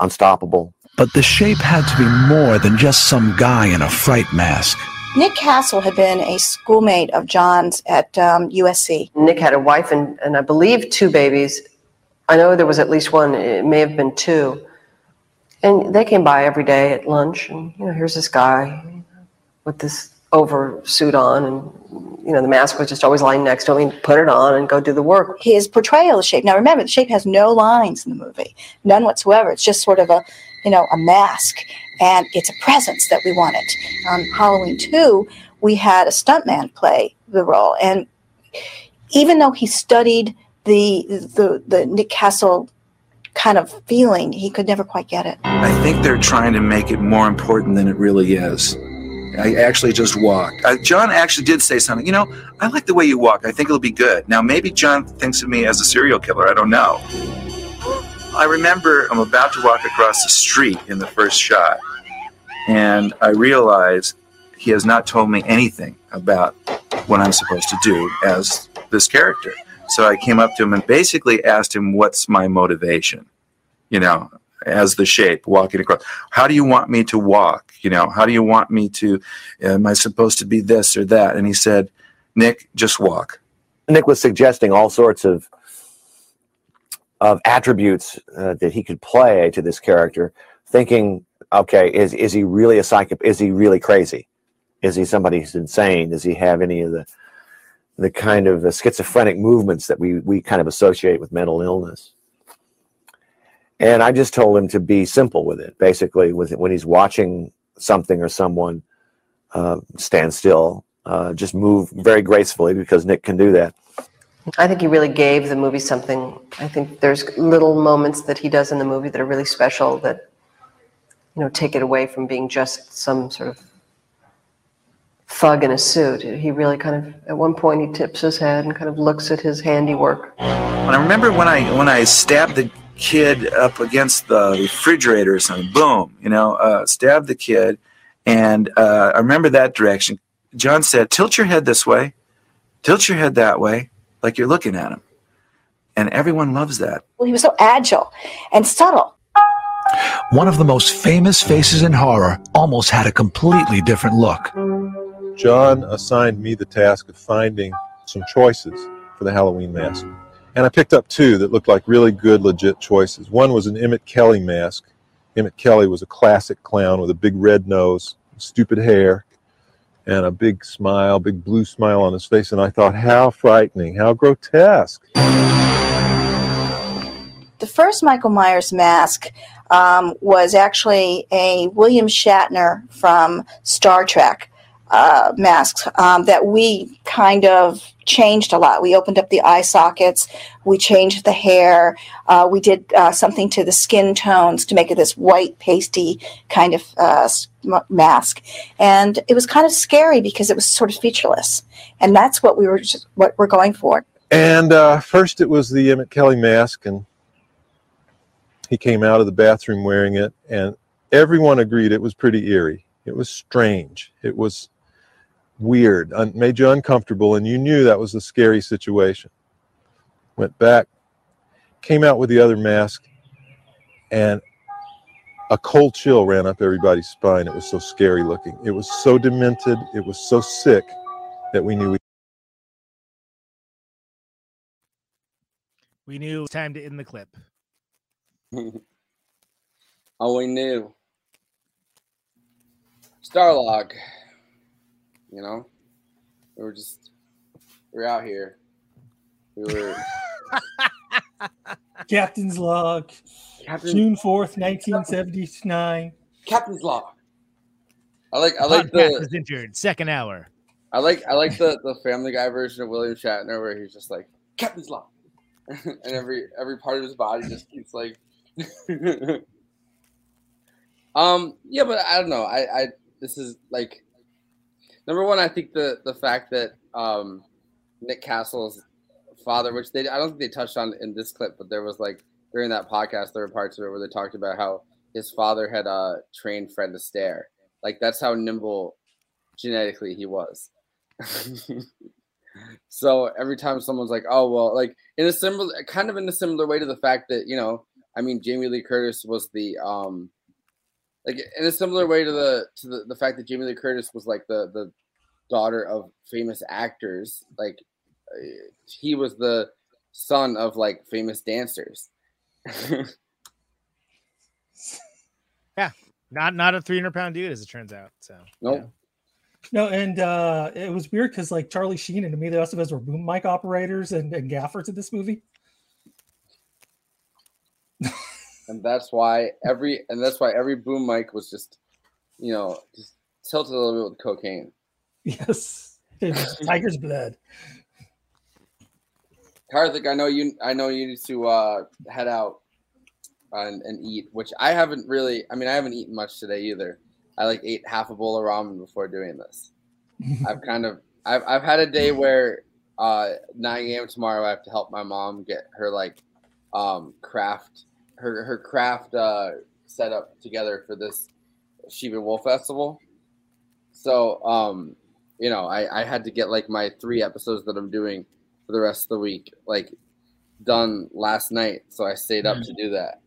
unstoppable. But the shape had to be more than just some guy in a fright mask. Nick Castle had been a schoolmate of John's at um, USC. Nick had a wife and, and I believe two babies. I know there was at least one, it may have been two. And they came by every day at lunch, and you know, here's this guy with this oversuit on, and you know, the mask was just always lying next to him. He'd put it on and go do the work. His portrayal of shape. Now, remember, the shape has no lines in the movie, none whatsoever. It's just sort of a, you know, a mask, and it's a presence that we wanted. On Halloween two, we had a stuntman play the role, and even though he studied the the the Nick Castle kind of feeling, he could never quite get it. I think they're trying to make it more important than it really is. I actually just walked. John actually did say something. You know, I like the way you walk. I think it'll be good. Now, maybe John thinks of me as a serial killer. I don't know. I remember I'm about to walk across the street in the first shot, and I realize he has not told me anything about what I'm supposed to do as this character. So I came up to him and basically asked him, What's my motivation? You know, as the shape walking across. How do you want me to walk? You know, how do you want me to, am I supposed to be this or that? And he said, Nick, just walk. Nick was suggesting all sorts of of attributes uh, that he could play to this character, thinking, okay, is is he really a psycho? Is he really crazy? Is he somebody who's insane? Does he have any of the the kind of uh, schizophrenic movements that we we kind of associate with mental illness? And I just told him to be simple with it. Basically, with it, when he's watching something or someone, uh, stand still, uh, just move very gracefully because Nick can do that. I think he really gave the movie something. I think there's little moments that he does in the movie that are really special that, you know, take it away from being just some sort of thug in a suit. He really kind of, at one point, he tips his head and kind of looks at his handiwork. And I remember when I when I stabbed the kid up against the refrigerator or something. Boom, you know, uh, stabbed the kid, and uh, I remember that direction. John said, "Tilt your head this way, tilt your head that way, like you're looking at him," and everyone loves that. Well, he was so agile and subtle. One of the most famous faces in horror almost had a completely different look. John assigned me the task of finding some choices for the Halloween mask. And I picked up two that looked like really good, legit choices. One was an Emmett Kelly mask. Emmett Kelly was a classic clown with a big red nose, stupid hair, and a big smile, big blue smile on his face. And I thought, how frightening, how grotesque. The first Michael Myers mask um, was actually a William Shatner from Star Trek uh, masks um, that we kind of changed a lot. We opened up the eye sockets, we changed the hair, uh, we did uh, something to the skin tones to make it this white, pasty kind of uh, mask. And it was kind of scary because it was sort of featureless. And that's what we were just, what we're going for. And uh, first it was the Emmett Kelly mask, and he came out of the bathroom wearing it, and everyone agreed it was pretty eerie. It was strange. It was weird, un- made you uncomfortable, and you knew that was a scary situation. Went back, came out with the other mask, and a cold chill ran up everybody's spine. It was so scary looking. It was so demented. It was so sick that we knew we. We knew it was time to end the clip. oh, we knew. Starlog. You know, we were just we were out here. We were Captain's log. Captain- June fourth, nineteen seventy nine. Captain's log. I like I Podcast like the was entered second hour. I like I like the the Family Guy version of William Shatner where he's just like Captain's log, and every every part of his body just keeps like. um. Yeah, but I don't know. I I this is like number one. I think the the fact that um Nick Castle's father, which they I don't think they touched on in this clip, but there was like during that podcast there were parts of it where they talked about how his father had uh trained Fred Astaire. Like that's how nimble genetically he was. so every time someone's like, "Oh well," like in a similar, kind of in a similar way to the fact that you know I mean, Jamie Lee Curtis was the um, like in a similar way to the to the, the fact that Jamie Lee Curtis was like the the daughter of famous actors. Like uh, he was the son of like famous dancers. yeah, not not a 300 pound dude as it turns out. So nope. No, and uh, it was weird because like Charlie Sheen and Emilio Estevez were boom mic operators and, and gaffers in this movie. And that's why every and that's why every boom mic was just, you know, just tilted a little bit with cocaine. Yes, tiger's blood. Karthik, I know you. I know you need to uh, head out and, and eat, which I haven't really. I mean, I haven't eaten much today either. I like ate half a bowl of ramen before doing this. I've kind of I've I've had a day where uh 9 a.m. tomorrow I have to help my mom get her like um craft her her craft uh set up together for this Shiva Wool Festival. So um you know I I had to get like my three episodes that I'm doing for the rest of the week like done last night. So I stayed up Mm. to do that.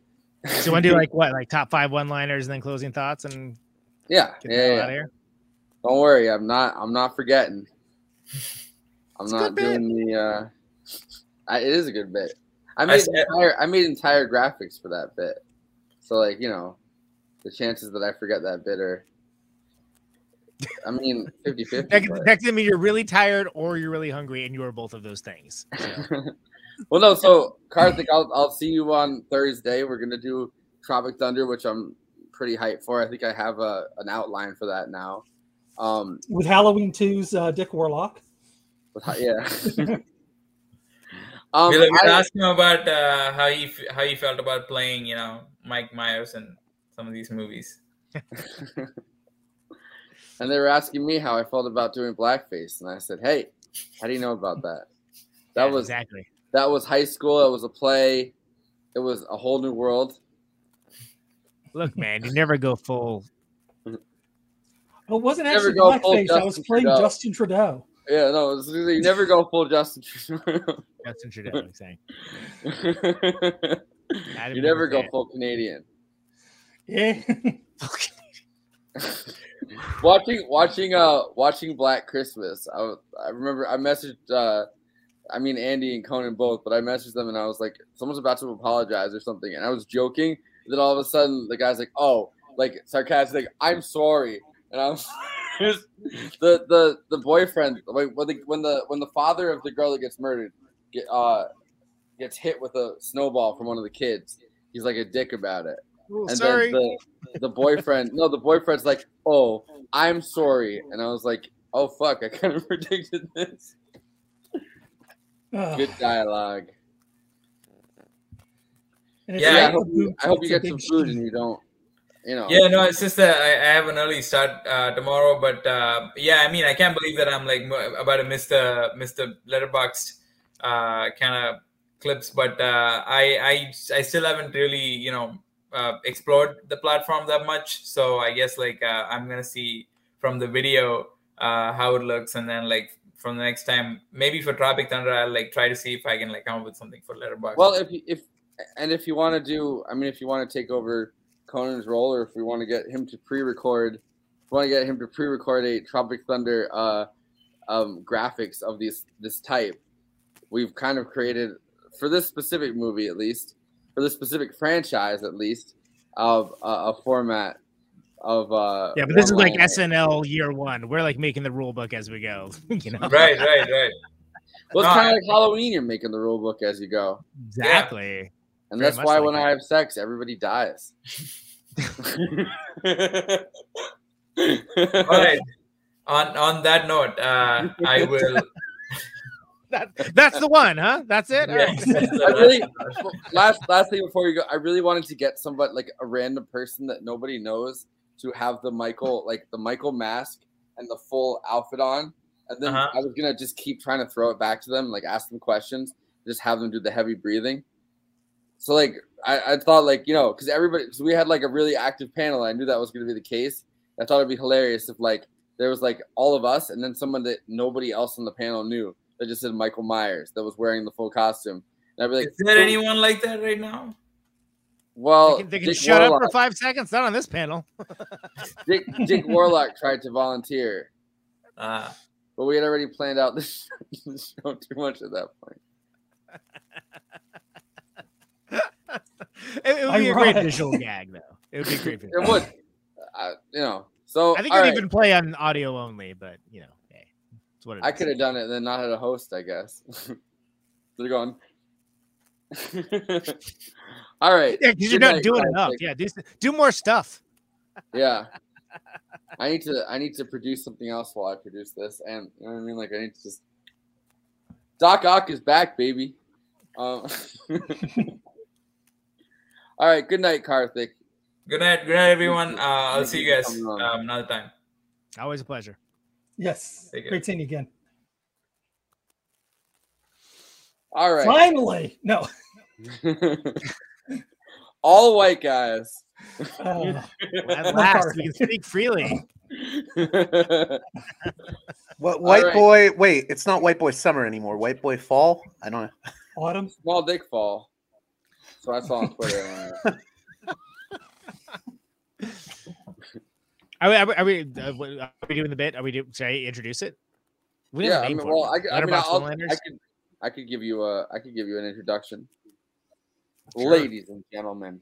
So want to do like what, like top five one liners and then closing thoughts and Yeah, get yeah, yeah. out of here? Don't worry, I'm not. I'm not forgetting. I'm It's not doing the. uh I, It is a good bit. I I made said- entire. I made entire graphics for that bit. So like you know, the chances that I forget that bit are. I mean, 50 50. That could that could mean you're really tired or you're really hungry, and you are both of those things. So. well, no. So Karthik, I'll I'll see you on Thursday. We're gonna do Tropic Thunder, which I'm pretty hyped for. I think I have a an outline for that now. Um, With Halloween 2's uh, Dick Warlock. with- yeah. um, we'll, we'll I- ask him about uh, how he how he felt about playing, you know, Mike Myers in some of these movies. and they were asking me how I felt about doing blackface, and I said, "Hey, how do you know about that? That Yeah, was exactly. that was high school. It was a play. It was a whole new world. Look, man, you never go full. Well, it wasn't Never actually go blackface. I was playing Trudeau. Justin Trudeau. Yeah, no, it's, you never go full Justin. Trudeau. Justin Trudeau, I'm saying. you never go full Canadian. Yeah. watching watching uh watching Black Christmas. I, I remember I messaged uh I mean Andy and Conan both, but I messaged them and I was like, someone's about to apologize or something, and I was joking. And then all of a sudden the guy's like, oh, like sarcastic, like, I'm sorry, and I was the the the boyfriend like when the when the when the father of the girl that gets murdered get uh gets hit with a snowball from one of the kids. He's like a dick about it. Ooh, and sorry. then the the boyfriend no the boyfriend's like oh i'm sorry and i was like oh fuck i kind of predicted this good dialogue Yeah, yeah, I- i hope you, I hope you get some food and you don't you know Yeah, no, it's just that I, I have an early start uh, tomorrow, but uh, yeah, I mean, I can't believe that I'm like about to miss the miss the Letterboxd uh, kind of clips, but uh, I I I still haven't really you know uh, explored the platform that much, so I guess like uh, I'm gonna see from the video uh, how it looks, and then like from the next time, maybe for Tropic Thunder, I'll like try to see if I can like come up with something for Letterboxd. well if you- if and if you want to do i mean if you want to take over conan's role or if we want to get him to pre-record if we want to get him to pre-record a tropic thunder uh um graphics of these this type we've kind of created for this specific movie at least for this specific franchise at least of uh, a format of uh Yeah, but this is like one-liner. SNL year one. We're like making the rule book as we go. You know, right, right, right. well it's No, kind of like halloween you're making the rule book as you go Exactly. And Very that's why like when it. i have sex everybody dies All right. On on that note, uh, I will. That, that's the one, huh? That's it. All Yeah. right. I really last last thing before you go, I really wanted to get somebody like a random person that nobody knows to have the Michael like the Michael mask and the full outfit on, and then Uh-huh. I was gonna just keep trying to throw it back to them, like ask them questions, just have them do the heavy breathing. So like I, I thought like you know because everybody because we had like a really active panel, I knew that was gonna be the case. I thought it'd be hilarious if like there was like all of us and then someone that nobody else on the panel knew that just said Michael Myers that was wearing the full costume. And I'd be like, Is there "So- anyone like that right now? Well, they can, they can Dick shut up for five seconds. Not on this panel. Dick, Dick Warlock tried to volunteer, Uh, but we had already planned out this show too much at that point. It, it would be a great Ironic. visual gag, though. It would be a great. Visual It would, uh, you know. So I think all it would right. even play on audio only, but you know, hey, it's what it I could have done it and then not had a host, I guess. They're going. All right. Yeah, because you're not night, doing guys. enough. Like, Yeah, do do more stuff. yeah. I need to I need to produce something else while I produce this, and you know what I mean. Like I need to just. Doc Ock is back, baby. Um, all right. Good night, Karthik. good night, good night, everyone. Uh, I'll see you you guys um, another time. Always a pleasure. Yes. Take care. Great seeing you again. All right. Finally. No. All white guys. Oh. At last, we can speak freely. What white right. boy? Wait, it's not white boy summer anymore. White boy fall. I don't know. Autumn. Small dick fall. So I saw on Twitter. Are we? Are we? Are we, uh, are we doing the bit? Are we? Do, should I introduce it? We yeah, I name mean, well, I, could- I mean, I could, I could give you a, I could give you an introduction, Sure. ladies and gentlemen.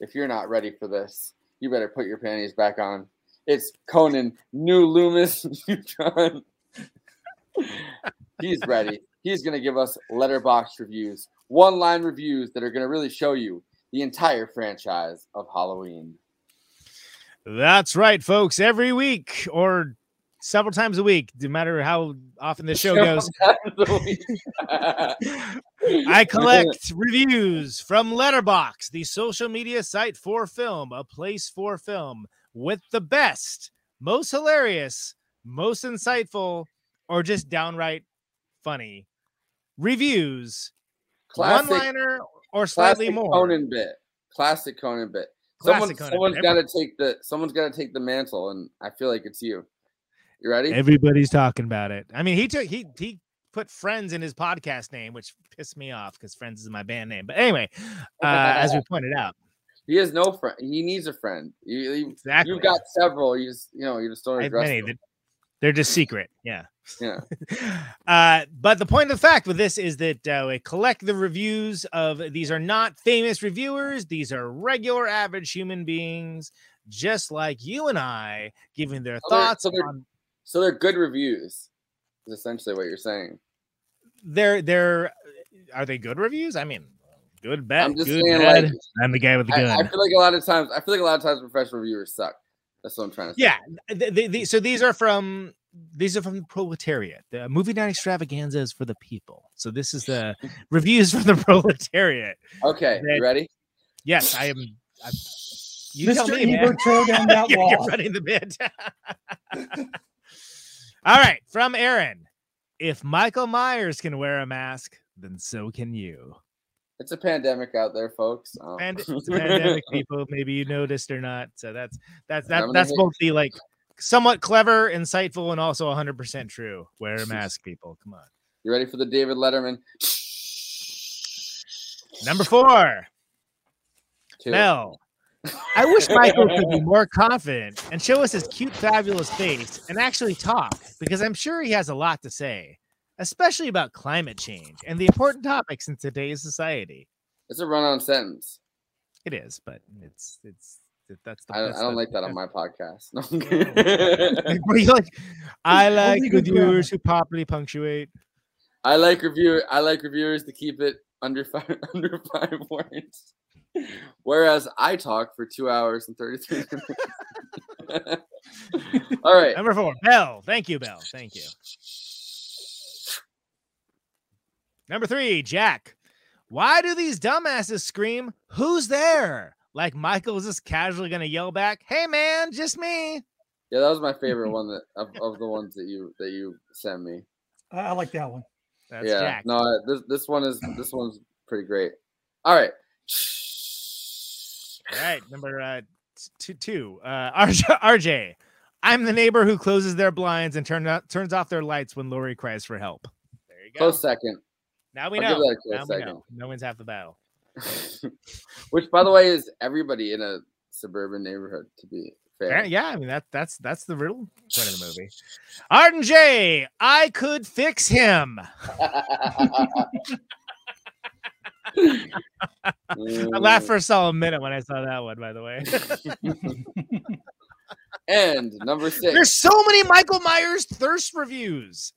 If you're not ready for this, you better put your panties back on. It's Conan New Loomis Neutron. He's ready. He's gonna give us Letterboxd reviews, one line reviews that are gonna really show you the entire franchise of Halloween. That's right, folks. Every week or several times a week, no matter how often the show goes, I collect reviews from Letterboxd, the social media site for film, a place for film, with the best, most hilarious, most insightful, or just downright funny reviews. Classic- One liner or slightly more. Conan bit. Classic Conan bit. Classic Someone, Conan someone's bit. got to take the someone's got to take the mantle, and I feel like it's you. You ready? Everybody's talking about it. I mean, he took he he put Friends in his podcast name, which pissed me off because Friends is my band name. But anyway, uh, as we pointed out, He has no friend. He needs a friend. You, you, Exactly. You've got several. You just you know you just don't address many them. They're just secret. Yeah. Yeah. Uh, but the point of the fact with this is that uh, we collect the reviews of these are not famous reviewers. These are regular, average human beings, just like you and I, giving their thoughts so they're, on so they're good reviews. Is essentially what you're saying. They're they're are they good reviews? I mean, good, bad, I'm just good, saying, bad. like, I'm the guy with the I, gun. I feel like a lot of times. I feel like a lot of times professional reviewers suck. That's what I'm trying to say. Yeah, th- th- th- so these are from these are from the proletariat. The movie night extravaganza is for the people. So this is the reviews from the proletariat. Okay, That- you ready? Yes, I am. I, you tell Mr. me, man. Ebert, tear down that You're- you're running the bit. All right, from Aaron. If Michael Myers can wear a mask, then so can you. It's a pandemic out there, folks. Um, And it's a pandemic, people. Maybe you noticed or not. So that's that's that, that's both the like somewhat clever, insightful, and also 100 percent true. Wear a mask, people. Come on. You ready for the David Letterman? Number four, Two. Mel. I wish Michael could be more confident and show us his cute, fabulous face and actually talk because I'm sure he has a lot to say, especially about climate change and the important topics in today's society. It's a run-on sentence. It is, but it's it's that's the I, I don't the- like that on my podcast. No, you like, I like reviewers who properly punctuate. I like review. I like reviewers to keep it under five under five words. Whereas I talk for two hours and thirty three minutes. All right. Number four, Bell. Thank you, Bell. Thank you. Number three, Jack. Why do these dumbasses scream, Who's there? Like Michael is just casually going to yell back, Hey, man, just me. Yeah, that was my favorite one that of, of the ones that you that you sent me. I, I like that one. That's yeah, Jack. no, this this one is this one's pretty great. All right, All right, number uh, two, two. Uh, RJ, RJ. I'm the neighbor who closes their blinds and turn out, turns off their lights when Lori cries for help. There you go. close second. Now we I'll know. that a close Now we know. No one's half the battle. Which, by the way, is everybody in a suburban neighborhood. To be fair, Yeah, yeah, I mean that that's that's the real point of the movie. Arden J, I could fix him. I mm. laughed for a solid minute when I saw that one, by the way. and number six. There's so many Michael Myers thirst reviews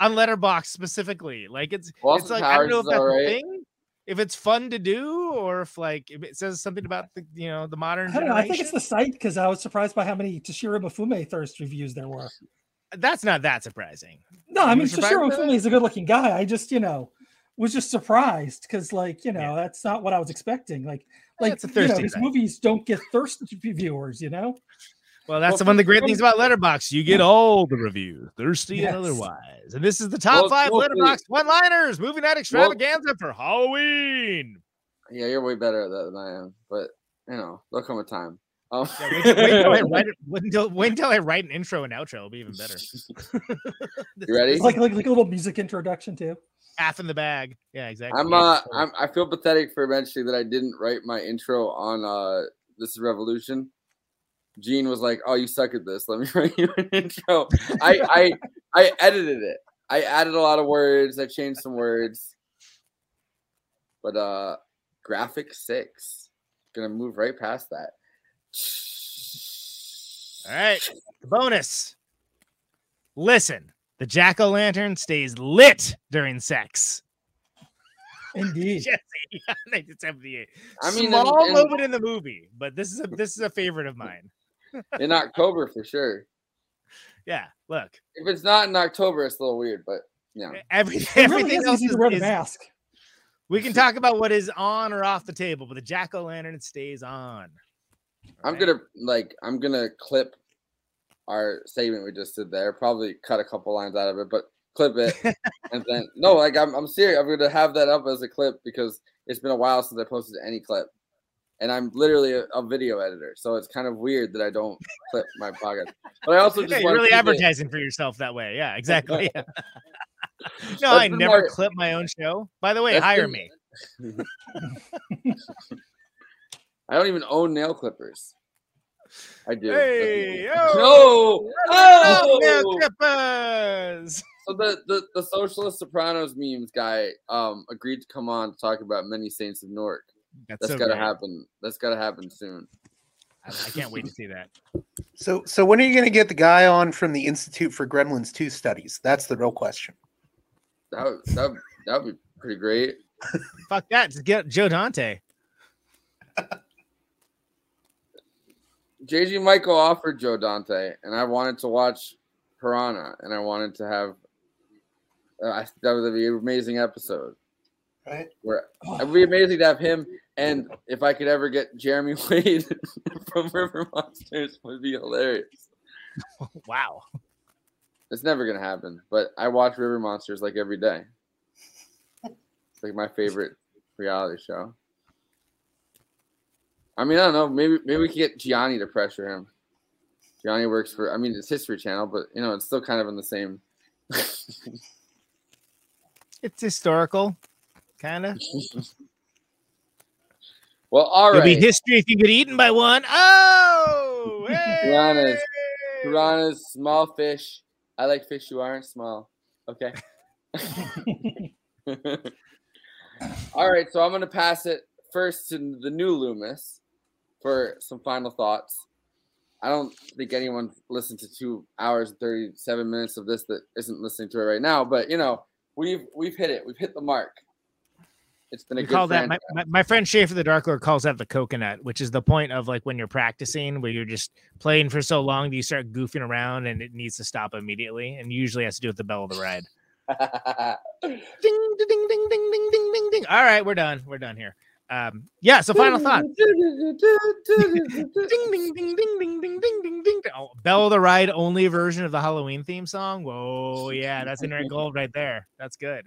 on Letterboxd specifically. Like it's Austin it's like I don't know if that's alright. a thing, if it's fun to do, or if like if it says something about the you know the modern I don't know. I think it's the site because I was surprised by how many Toshiro Mifune thirst reviews there were. Uh, that's not that surprising. No, I mean were surprised Toshiro by? Mifune is a good-looking guy. I just, you know, was just surprised because, like, you know, that's not what I was expecting. Like, like it's a you know, thirsty his movies don't get thirst reviewers. You know. Well, that's Well, one of the great from- things about Letterboxd. You get all the reviews, thirsty Yes. and otherwise. And this is the top Well, five well, Letterboxd one-liners movie night extravaganza for Halloween. Yeah, you're way better at that than I am, but you know, there'll come a time. Um, Wait, till- wait till I write wait until wait until I write an intro and outro. It'll be even better. You ready? It's like, like like a little music introduction too. Half in the bag. Yeah, exactly. I'm uh, I'm, I feel pathetic for mentioning that I didn't write my intro on uh, This is Revolution. Gene was like, "Oh, you suck at this. Let me write you an intro." I I I edited it. I added a lot of words. I changed some words, but uh, graphic six. Gonna move right past that. All right. Bonus. Listen, the jack o' lantern stays lit during sex. Indeed. Jesse, 1978. I mean, in- small in- moment in the movie, but this is a this is a favorite of mine. In October for sure. Yeah, look, If it's not in October, it's a little weird, but yeah. every, It really everything else is, to wear the is- mask. we can talk about what is on or off the table, but the jack o' lantern stays on. I'm gonna like I'm gonna clip our segment we just did there. Probably cut a couple lines out of it, but clip it and then no, like I'm I'm serious. I'm gonna have that up as a clip because it's been a while since I posted any clip, and I'm literally a, a video editor, so it's kind of weird that I don't clip my podcast. But I also just Yeah, you're really it- advertising for yourself that way. Yeah, exactly. no, I never my- clip my own show. By the way, hire been- me. I don't even own nail clippers. I do. Hey, no, Oh, nail oh! clippers. So the, the the socialist Sopranos memes guy um agreed to come on to talk about many saints of Newark. That's That's so gotta great. happen. That's gotta happen soon. I, I can't wait to see that. So, so when are you going to get the guy on from the Institute for Gremlins 2 studies? That's the real question. That would, that would, that would be pretty great. Fuck that. Just get Joe Dante. JG Michael offered Joe Dante, and I wanted to watch Piranha, and I wanted to have. Uh, that would be an amazing episode. Right. Where it would be amazing to have him, and if I could ever get Jeremy Wade from River Monsters, would be hilarious. Wow. It's never gonna happen, but I watch River Monsters like every day. It's like my favorite reality show. I mean, I don't know. Maybe maybe we could get Gianni to pressure him. Gianni works for. I mean, it's History Channel, but you know, it's still kind of in the same. It's historical, kind of. well, all It'll right. be history if you get eaten by one. Oh, hey! Piranhas, piranhas, small fish. I like fish who aren't small. Okay. All right, so I'm gonna pass it first to the new Loomis for some final thoughts. I don't think anyone listened to two hours and 37 minutes of this that isn't listening to it right now, but you know, we've we've hit it. We've hit the mark. It's been a We good call that my, my, my friend Schaefer the Dark Lord calls that the coconut, which is the point of like when you're practicing, where you're just playing for so long that you start goofing around and it needs to stop immediately, and usually has to do with the bell of the ride. ding, ding, ding, ding, ding, ding, ding, ding, ding. All right, we're done. We're done here. Um, yeah. So final thought. ding, ding, ding, ding, ding, ding, ding, ding, ding. Oh, bell of the ride only version of the Halloween theme song. Whoa, yeah, that's internet gold right there. That's good.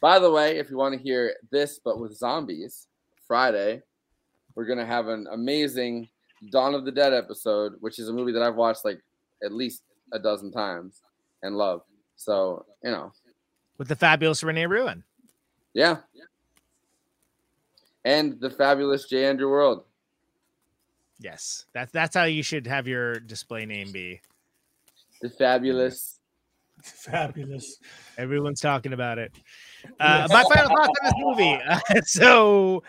By the way, if you want to hear this but with zombies, Friday, we're gonna have an amazing Dawn of the Dead episode, which is a movie that I've watched like at least a dozen times and love. So you know, With the fabulous Renee Ruin. yeah. and the fabulous J. Andrew World. Yes, that's that's how you should have your display name be. The fabulous. Fabulous. Everyone's talking about it. Uh, my final thoughts on this movie. Uh, so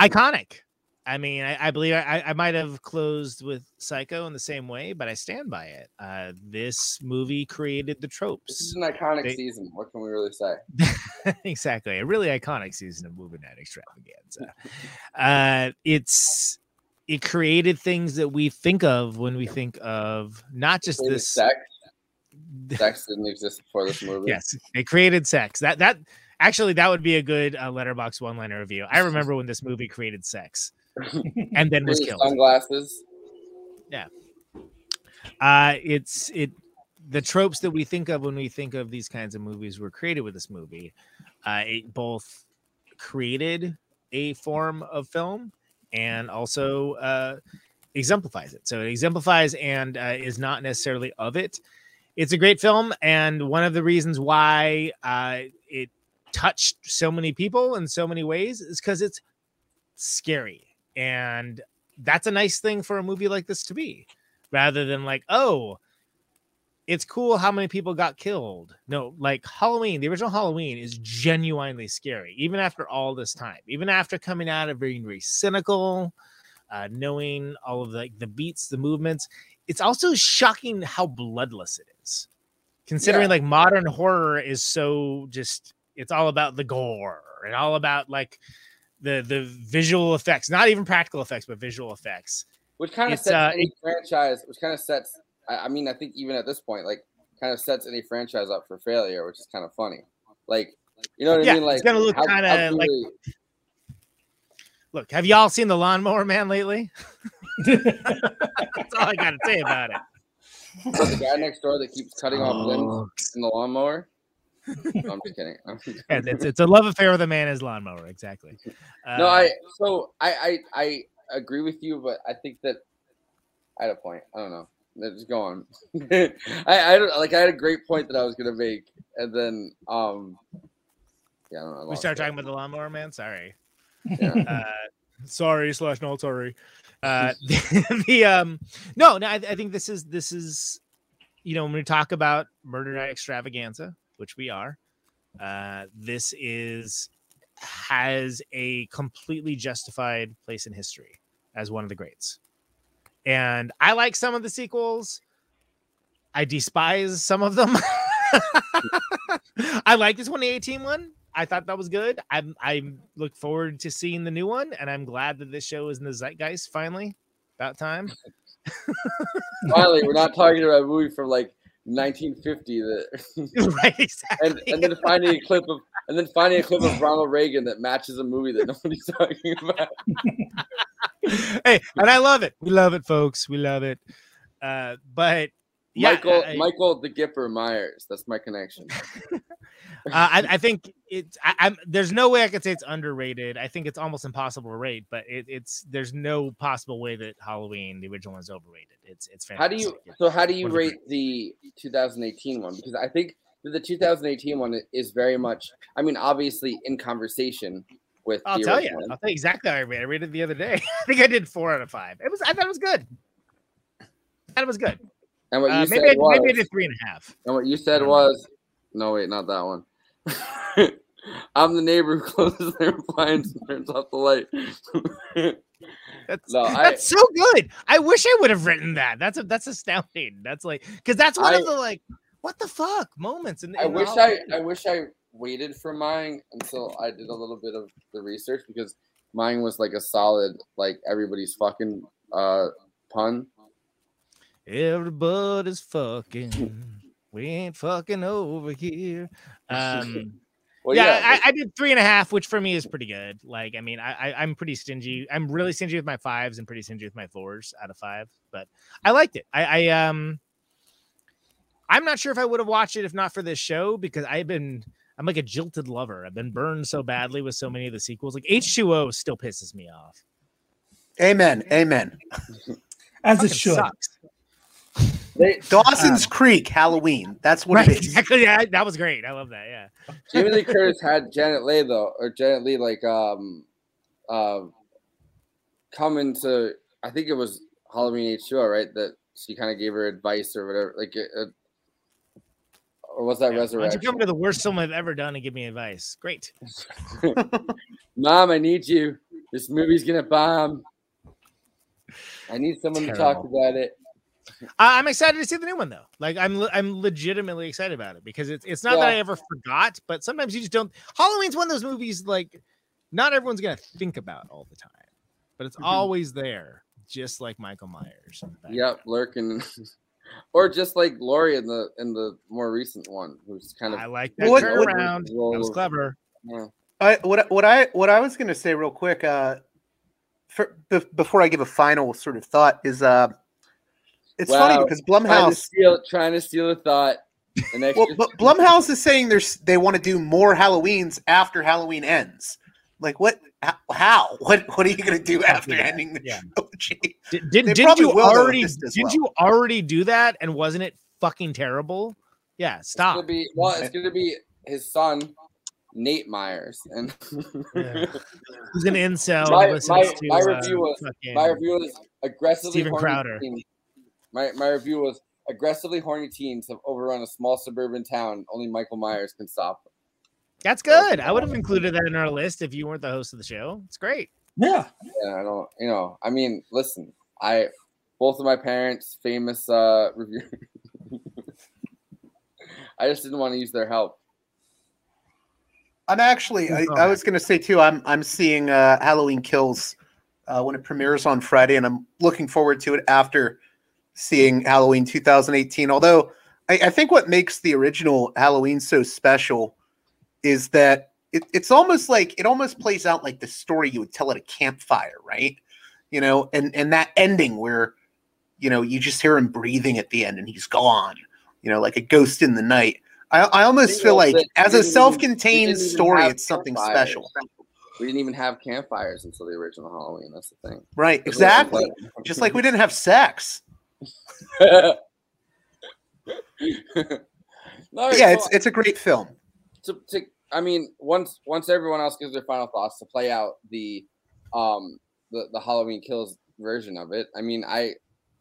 iconic. I mean, I, I believe I, I might have closed with Psycho in the same way, but I stand by it. Uh, this movie created the tropes. This is an iconic They- season. What can we really say? exactly, a really iconic season of movie night extravaganza. uh, it's it created things that we think of when we think of not just this sex. Sex didn't exist before this movie. Yes, it created sex. That that actually that would be a good uh, Letterboxd one liner review. I remember when this movie created sex, and then was killed. Sunglasses. Yeah. Uh it's it the tropes that we think of when we think of these kinds of movies were created with this movie. Uh it both created a form of film and also uh exemplifies it. So it exemplifies and uh, is not necessarily of it. It's a great film and one of the reasons why uh it touched so many people in so many ways is cuz it's scary and that's a nice thing for a movie like this to be rather than like oh it's cool how many people got killed. No like halloween the original halloween is genuinely scary even after all this time even after coming out of being very cynical uh, knowing all of the, like the beats the movements. It's also shocking how bloodless it is considering Yeah. like modern horror is so just it's all about the gore and all about like the the visual effects not even practical effects but visual effects. Which kind of It's, sets uh, any franchise which kind of sets I, I mean i think even at this point like kind of sets any franchise up for failure which is kind of funny. Like you know what Yeah, i mean like it's gonna look kinda like- truly- look have y'all seen the lawnmower man lately? That's all i gotta say about it the guy next door that keeps cutting off Oh. limbs in the lawnmower No, i'm just kidding Yeah, it's, it's a love affair with a man as lawnmower exactly no, Uh, I so I, I I agree with you, but I think that I had a point. I don't know. Let's Just go on. I I don't like I had a great point that I was gonna make, and then um yeah, I don't know. I we lost start it. talking about the lawnmower man sorry Yeah. uh, sorry slash not sorry uh the, the um no no I, I think this is this is you know when we talk about murder night extravaganza which we are uh this is has a completely justified place in history as one of the greats. And i like some of the sequels. I despise some of them. I like this 2018 one i thought that was good i'm i look forward to seeing the new one and i'm glad that this show is in the zeitgeist finally about time Finally, we're not talking about a movie from like 1950 that right exactly. and, and then finding a clip of and then finding a clip of Ronald Reagan that matches a movie that nobody's talking about. hey and i love it we love it folks we love it uh but yeah Michael I- Michael the Gipper Myers. That's my connection. Uh, I, I think it's I, I'm there's no way I could say it's underrated. I think it's almost impossible to rate, but it, it's there's no possible way that Halloween the original one is overrated. It's it's How do fantastic. you so how do you One rate the 2018 one? Because I think that the 2018 one is very much I mean obviously in conversation with I'll the tell you. original. I'll tell you exactly how I rated. I rated it the other day. I think I did four out of five. It was I thought it was good. I thought it was good. And what you Uh, said maybe was, maybe I did three and a half. And what you said was, no, wait, not that one. I'm the neighbor who closes their blinds and turns off the light. That's no, I, so good. I wish I would have written that. That's a, that's astounding. That's like because that's one I- of the like what the fuck moments. In, I wish I, I wish I waited for mine until I did a little bit of the research because mine was like a solid, like everybody's fucking uh pun. Everybody's fucking. We ain't fucking over here. Um, Well, yeah, yeah, I, I did three and a half, which for me is pretty good. Like, I mean, I, I I'm pretty stingy. I'm really stingy with my fives and pretty stingy with my fours out of five. But I liked it. I, I um, I'm not sure if I would have watched it if not for this show because I've been. I'm like a jilted lover. I've been burned so badly with so many of the sequels. Like H2O still pisses me off. Amen. Amen. As Fucking it should. sucks. Dawson's Creek Halloween. That's what Right, it is. exactly. Yeah, that was great. I love that. Yeah. Jamie Lee Curtis had Janet Leigh though, or Janet Leigh like um uh, coming to I think it was Halloween H2O, right? That she kind of gave her advice or whatever. Like, it, it- or was that Why don't Resurrection? you come to the worst film I've ever done and give me advice? Great. Mom, I need you. This movie's gonna bomb. I need someone to talk about it. I- I'm excited to see the new one though. Like I'm, le- I'm legitimately excited about it because it's, it's not that I ever forgot, but sometimes you just don't. Halloween's one of those movies like not everyone's gonna think about all the time, but it's Mhm. always there, just like Michael Myers. in the back. Yep, lurking. or just like Laurie in the in the more recent one, who's kind of I like that What- what- turnaround. That was clever. Yeah. I, what what I what I was going to say real quick, uh, for, be, before I give a final sort of thought is, uh, it's funny Wow, because trying to Blumhouse, steal, trying to steal a thought. An extra well, but Blumhouse is saying there's they want to do more Halloweens after Halloween ends. Like what? How? What? What are you going to do after ending the trilogy? Did, did, did probably you will, though, if already did well. you already do that and wasn't it fucking terrible? Yeah, It's stop. gonna be well. It's gonna be his son, Nate Myers, and Who's an incel? my, that my, to, my uh, review was fucking my review was aggressively Steven horny Crowder. teens- My my review was aggressively horny teens have overrun a small suburban town. Only Michael Myers can stop them. That's good. I would have included that in our list if you weren't the host of the show. It's great. Yeah. Yeah, I don't. You know, I mean, listen, I both of my parents famous uh review. I just didn't want to use their help. I'm actually. I, I was going to say too. I'm I'm seeing uh, Halloween Kills uh, when it premieres on Friday, and I'm looking forward to it after seeing Halloween 2018. Although I, I think what makes the original Halloween so special is that it, it's almost like it almost plays out like the story you would tell at a campfire, right? You know, and and that ending where you know you just hear him breathing at the end and he's gone. You know, like a ghost in the night. I, I almost feel like as a didn't even- we self-contained story, it's something special. We didn't even have campfires until the original Halloween. That's the thing. Right, exactly. Just like we didn't have sex. No, yeah, it's it's a great film. to, to I mean, once once everyone else gives their final thoughts to play out the um the, the Halloween kills version of it. I mean, I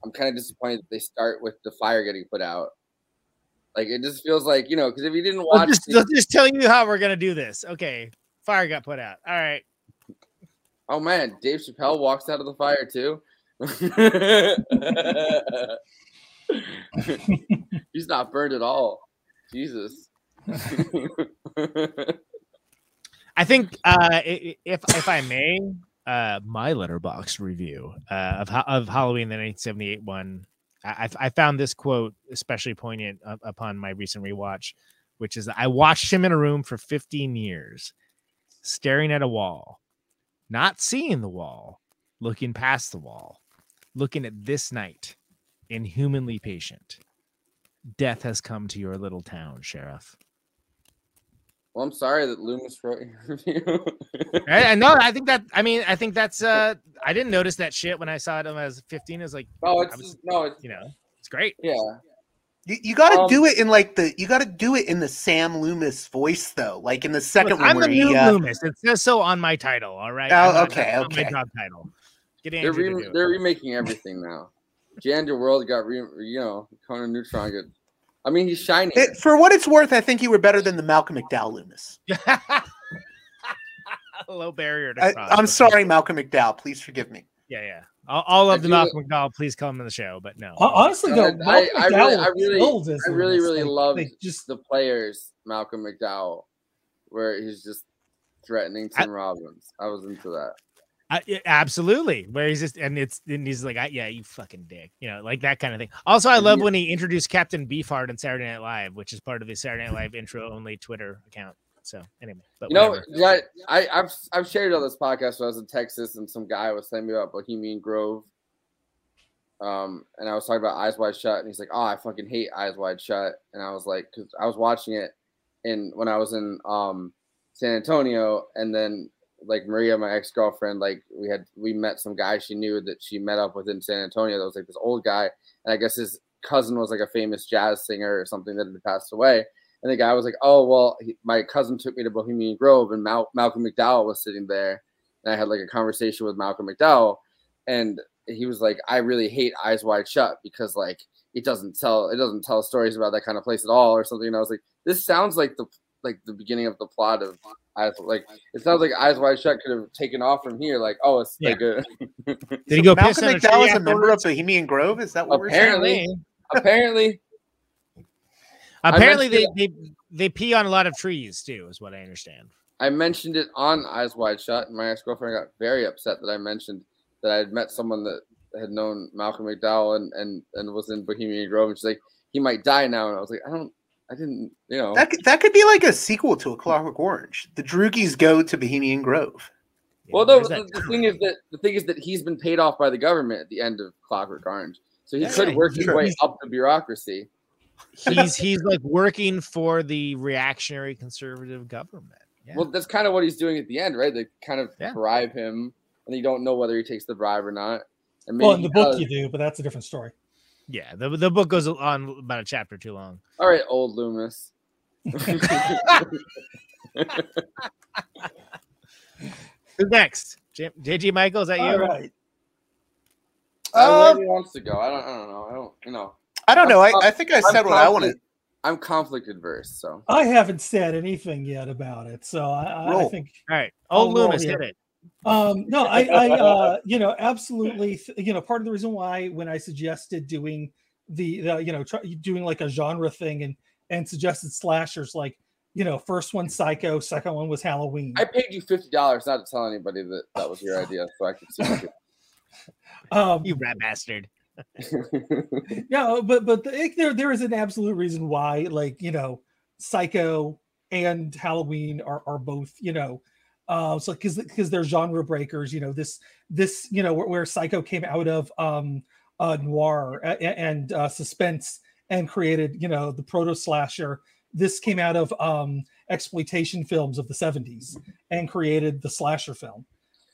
I'm kind of disappointed that they start with the fire getting put out. Like it just feels like you know because if you didn't I'll watch, just, the- I'll just tell you how we're gonna do this. Okay, fire got put out. All right. oh man, Dave Chappelle walks out of the fire too. He's not burned at all. Jesus. I think uh, if if I may, uh, my Letterboxd review uh, of of Halloween the 1978 one, I, I found this quote especially poignant up- upon my recent rewatch, which is I watched him in a room for 15 years, staring at a wall, not seeing the wall, looking past the wall, looking at this night, inhumanly patient. Death has come to your little town, sheriff. Well, I'm sorry that Loomis wrote your review. I, I know. I think that. I mean, I think that's. uh I didn't notice that shit when I saw it when I was 15. It was like, Oh, it's was, no, it's you know, it's great. Yeah. You, you got to Um, do it in like the you got to do it in the Sam Loomis voice though, like in the second Look, one I'm where the he. new Uh, Loomis. It says so on my title. All right. Oh, I'm okay, not okay. My job title. Get They're, Andrew to re- do it. they're remaking everything now. J. Andrew World got re- you know Conan Neutron. Got, I mean, he's shiny. it- for what it's worth, I think you were better than the Malcolm McDowell Loomis. Low barrier to I, cross. I'm sorry, Malcolm McDowell. Please forgive me. Yeah, yeah. All, all of I the do- Malcolm McDowell, please come on the show. But no. Honestly, though, I, I, really, I really, killed I really, really Like- love like, just the players Malcolm McDowell, where he's just threatening Tim Robbins. I was into that. I, yeah, absolutely. Where he's just and it's and he's like, I, yeah, you fucking dick, you know, like that kind of thing. Also, I love he- when he introduced Captain Beefheart on Saturday Night Live, which is part of the Saturday Night Live intro only Twitter account. So anyway, but You know, yeah, I, I've I've shared on this podcast when I was in Texas, and some guy was telling me about Bohemian Grove. Um, and I was talking about Eyes Wide Shut, and he's like, "Oh, I fucking hate Eyes Wide Shut," and I was like, "Cause I was watching it, in when I was in um San Antonio, and then like Maria, my ex girlfriend, like we had we met some guy she knew that she met up with in San Antonio. That was like this old guy, and I guess his cousin was like a famous jazz singer or something that had passed away. And the guy was like, "Oh well, he, my cousin took me to Bohemian Grove, and Mal- Malcolm McDowell was sitting there." and I had like a conversation with Malcolm McDowell, and he was like, I really hate Eyes Wide Shut because like it doesn't tell it doesn't tell stories about that kind of place at all or something. And I was like, this sounds like the like the beginning of the plot of Eyes like it sounds like Eyes Wide Shut could have taken off from here. Like, oh, it's like a Did he go piss Malcolm on a tree McDowell is a member of? Bohemian Grove. Is that what we're apparently saying? apparently Apparently, they, they they pee on a lot of trees too, is what I understand. I mentioned it on Eyes Wide Shut, and my ex girlfriend got very upset that I mentioned that I had met someone that had known Malcolm McDowell and and and was in Bohemian Grove, and she's like, he might die now, and I was like, I don't, I didn't, you know, That could, that could be like a sequel to A Clockwork Orange. The Droogies go to Bohemian Grove. well, no, the, the thing is that the thing is that he's been paid off by the government at the end of Clockwork Orange, so he Yeah, could work his way up the bureaucracy. He's he's like working for the reactionary conservative government. Yeah. Well, that's kind of what he's doing at the end, right? They kind of Yeah. bribe him, and you don't know whether he takes the bribe or not. And Well, in the book he you do, but that's a different story. Yeah, the, the book goes on about a chapter too long. All right, old Loomis. Who's next? J- JG Michael, is that you? All right. Uh, wherever Um, he wants to go. I don't. I don't know. I don't. You know. I don't know. I, I'm- I think I I'm said what I wanted. conflict- I'm conflict adverse, so I haven't said anything yet about it, so I, I- I think. All right, I'll old Loomis, here. hit it. Um, no, I, I, uh, you know, absolutely. You know, part of the reason why when I suggested doing the, the you know, try, doing like a genre thing and and suggested slashers, like you know, first one Psycho, second one was Halloween. I paid you fifty dollars not to tell anybody that that was your idea, so I could see. Um, you rat bastard. yeah, but but the, there there is an absolute reason why, like you know, Psycho and Halloween are are both you know, uh, so because because they're genre breakers. You know this this you know where, where Psycho came out of um uh noir a- a- and uh, suspense and created you know the proto slasher. This came out of um exploitation films of the seventies and created the slasher film.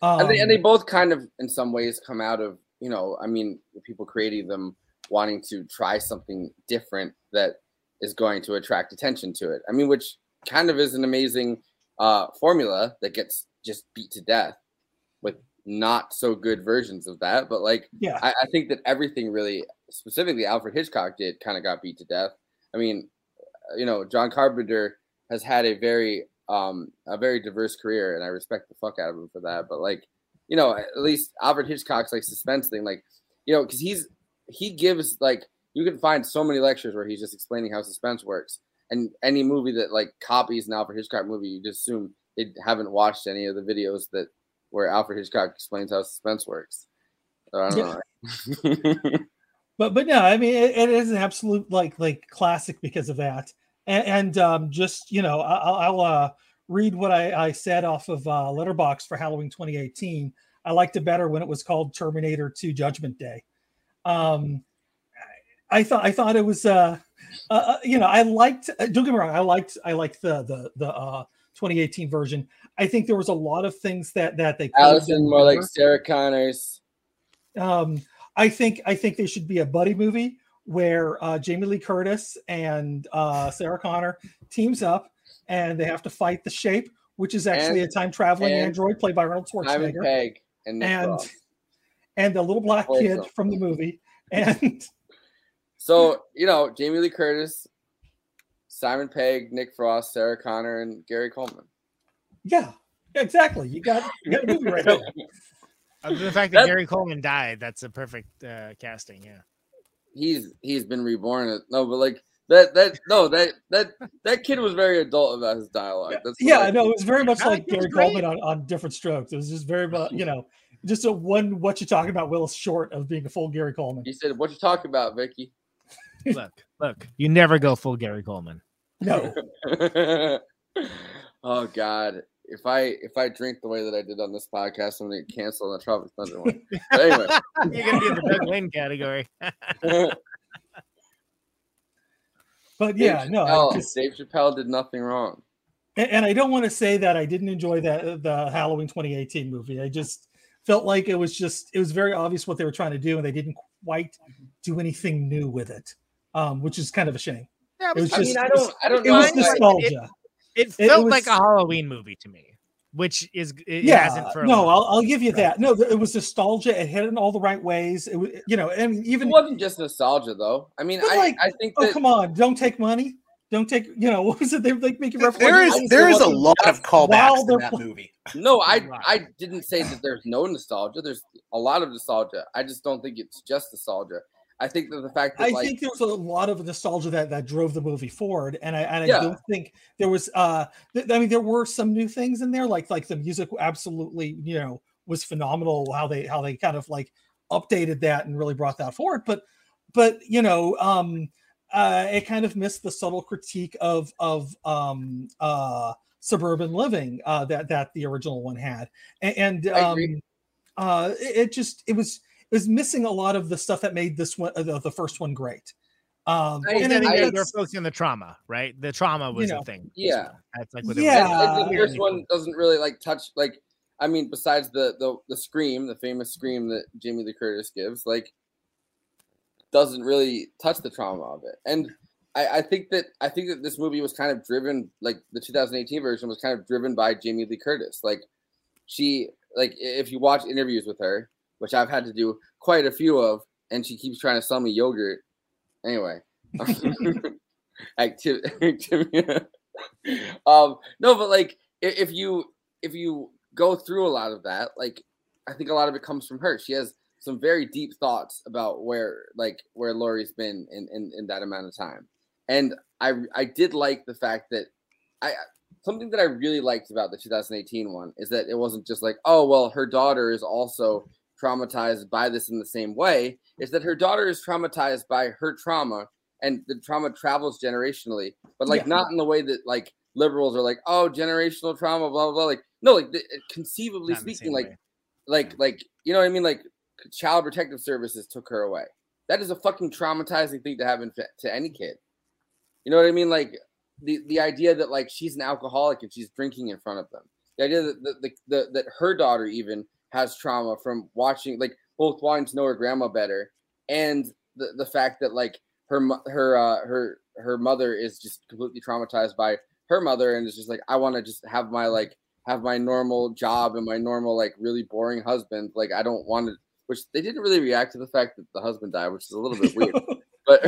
Um, and, they, and they both kind of, in some ways, come out of you know. I mean, the people creating them wanting to try something different that is going to attract attention to it. I mean, which kind of is an amazing uh, formula that gets just beat to death with not so good versions of that. But like, Yeah. I, I think that everything really, specifically Alfred Hitchcock did, kind of got beat to death. I mean, uh, you know, John Carpenter has had a very um a very diverse career and I respect the fuck out of him for that. But like, you know, at least Alfred Hitchcock's like suspense thing, like, you know, because he's he gives like you can find so many lectures where he's just explaining how suspense works. And any movie that like copies an Alfred Hitchcock movie, you just assume they haven't watched any of the videos that where Alfred Hitchcock explains how suspense works. So I don't know. but but no, I mean it, it is an absolute like like classic because of that. And, and um, just you know, I- I'll, I'll uh, read what I, I said off of uh, Letterboxd for Halloween 2018. I liked it better when it was called Terminator 2 Judgment Day. Um, I thought I thought it was uh, uh uh, you know I liked uh, don't get me wrong I liked I liked the the the uh 2018 version. I think there was a lot of things that that they Allyson, more like. Sarah Connors. Um, I think I think they should be a buddy movie where uh, Jamie Lee Curtis and uh, Sarah Connor teams up and they have to fight the Shape, which is actually And- a time traveling and android played by Arnold Schwarzenegger, and and and the little black kid from the movie, and So you know, Jamie Lee Curtis, Simon Pegg, Nick Frost, Sarah Connor, and Gary Coleman. yeah, exactly. You got you got a movie right there. The fact that That- Gary Coleman died, that's a perfect uh, casting. Yeah. He's he's been reborn. No, but like that that no that that that kid was very adult about his dialogue. That's Yeah, I I know it was very much I like think it was Gary great. Coleman on, on Diff'rent Strokes. It was just very much you know just a one what you talking about Willis short of being a full Gary Coleman. He said, "What you talking about, Vicky?" Look, look, you never go full Gary Coleman. No, oh God, if I if I drink the way that I did on this podcast, I'm gonna get canceled on the Tropic Thunder one. But anyway, You're gonna be in the Doug Lane category. but yeah, Dave no, I Chappelle, just- Dave Chappelle did nothing wrong. and, and I don't want to say that I didn't enjoy that uh, the Halloween 2018 movie. I just felt like it was just it was very obvious what they were trying to do, and they didn't quite do anything new with it, um, which is kind of a shame. Yeah, It was I just mean, I don't, I don't it know. was nostalgia. It It felt was- like a Halloween movie to me. which is it yeah, hasn't for a no, I'll, I'll give you that. No, it was nostalgia. It hit in all the right ways. It was, you know, and even It even wasn't just nostalgia though. I mean, I, like, I think oh come on, don't take money. Don't take, you know, what was it? They like making reference. There is there is a lot of callbacks While in that pl- movie. No, I I didn't say that there's no nostalgia. There's a lot of nostalgia. I just don't think it's just nostalgia. I think that the fact that I like think there was a lot of nostalgia that that drove the movie forward, and I and I Yeah. don't think there was. uh th- I mean, there were some new things in there, like like the music absolutely, you know, was phenomenal. How they how they kind of like updated that and really brought that forward. But but you know, um, uh, it kind of missed the subtle critique of of um uh suburban living uh that that the original one had, A- and, um uh it, it just it was it was missing a lot of the stuff that made this one uh, the, the first one great. Um, I, and I think mean, they're, they're focusing on the trauma, right? The trauma was know, the thing. yeah. That's like what Yeah. And- and the first one doesn't really like touch like I mean, besides the the the scream, the famous scream that Jamie Lee Curtis gives, like doesn't really touch the trauma of it. And I, I think that I think that this movie was kind of driven, like the 2018 version was kind of driven by Jamie Lee Curtis. Like she like if you watch interviews with her, which I've had to do quite a few of, and she keeps trying to sell me yogurt. Anyway. activity. um, no, but like if you if you go through a lot of that, like I think a lot of it comes from her. She has some very deep thoughts about where like where Laurie's been in, in, in that amount of time. And I I did like the fact that I something that I really liked about the 2018 one is that it wasn't just like, oh well, her daughter is also traumatized by this in the same way. Is that her daughter is traumatized by her trauma and the trauma travels generationally, but like Yeah. not in the way that like liberals are like, oh, generational trauma, blah blah blah. Like no, like the, uh, conceivably Not speaking, like way. like like you know what I mean? Like child protective services took her away. That is a fucking traumatizing thing to happen to, to any kid. You know what I mean? Like the the idea that like she's an alcoholic and she's drinking in front of them. The idea that the, the, the that her daughter even has trauma from watching like both wanting to know her grandma better and the, the fact that like her her uh her her mother is just completely traumatized by her mother and is just like I want to just have my like have my normal job and my normal like really boring husband like I don't want to which they didn't really react to the fact that the husband died which is a little bit weird but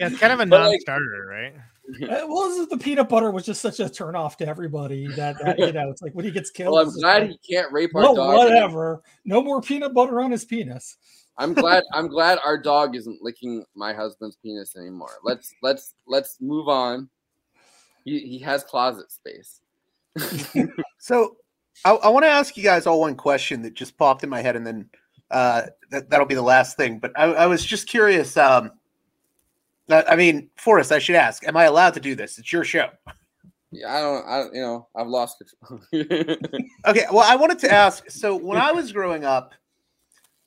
Yeah, it's kind of a non-starter, right? Uh, well, this is- the peanut butter was just such a turn off to everybody that, that you know it's like when he gets killed. well I'm glad like, he can't rape our well, dog whatever. No more peanut butter on his penis. I'm glad I'm glad our dog isn't licking my husband's penis anymore. Let's let's let's move on. He he has closet space. So I, I want to ask you guys all one question that just popped in my head, and then uh, that, that'll be the last thing. But I, I was just curious. Um, I I mean, Forrest, I should ask: Am I allowed to do this? It's your show. Yeah, I don't I you know, I've lost control. Okay. Well, I wanted to ask. So when I was growing up,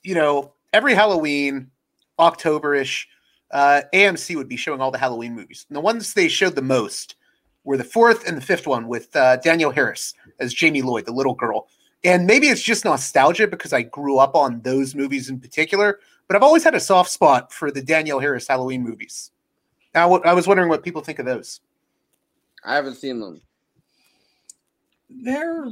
you know, every Halloween, Octoberish, uh, AMC would be showing all the Halloween movies. And the ones they showed the most were the fourth and the fifth one with uh, Danielle Harris as Jamie Lloyd, the little girl. And maybe it's just nostalgia because I grew up on those movies in particular, but I've always had a soft spot for the Danielle Harris Halloween movies. Now, what- I was wondering what people think of those. I haven't seen them. They're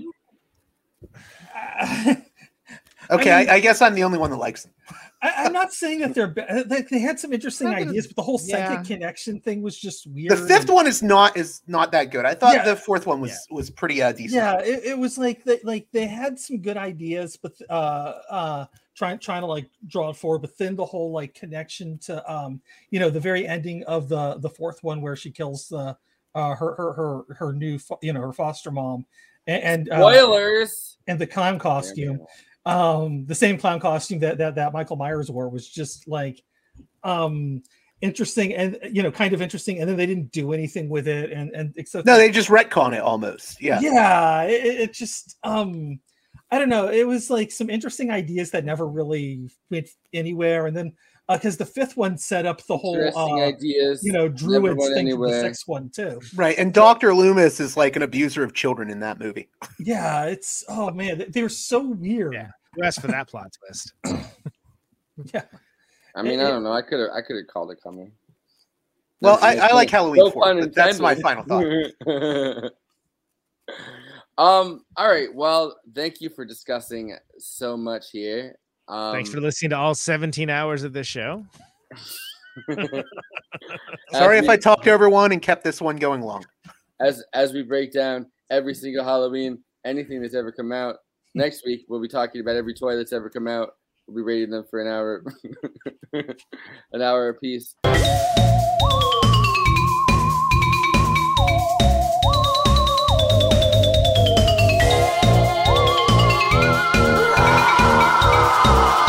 Okay, I I, mean- I guess I'm the only one that likes them. I, I'm not saying that they're bad. They, they had some interesting Not that ideas, but the whole psychic yeah. connection thing was just weird. The fifth and- one is not is not that good. I thought Yeah. the fourth one was was pretty uh, decent. Yeah, it, it was like they like they had some good ideas, but uh uh trying trying to like draw it forward, but then the whole like connection to um you know the very ending of the the fourth one where she kills the uh her her her her new fo- you know her foster mom and, and uh, Spoilers. and the clown costume um the same clown costume that that, that michael myers wore was just like um interesting and you know kind of interesting and then they didn't do anything with it and and except No, they just retcon it almost. Yeah. yeah it, it- it just um i don't know it was like some interesting ideas that never really went anywhere and then because the fifth one set up the whole uh, ideas. you know never druids went thing for the anywhere. sixth one too Right. And Dr. Loomis is like an abuser of children in that movie. yeah it's oh man they- they were so weird yeah rest for that plot twist yeah I mean, I don't know. I could have I could have called it coming. Well, I- I like Halloween no four, but that's my final thought. Um. All right. Well, thank you for discussing so much here. Um, Thanks for listening to all 17 hours of this show. Sorry if we- I talked to everyone and kept this one going long. as as we break down every single Halloween, anything that's ever come out. Next week we'll be talking about every toy that's ever come out. We'll be rating them for an hour, an hour apiece. Música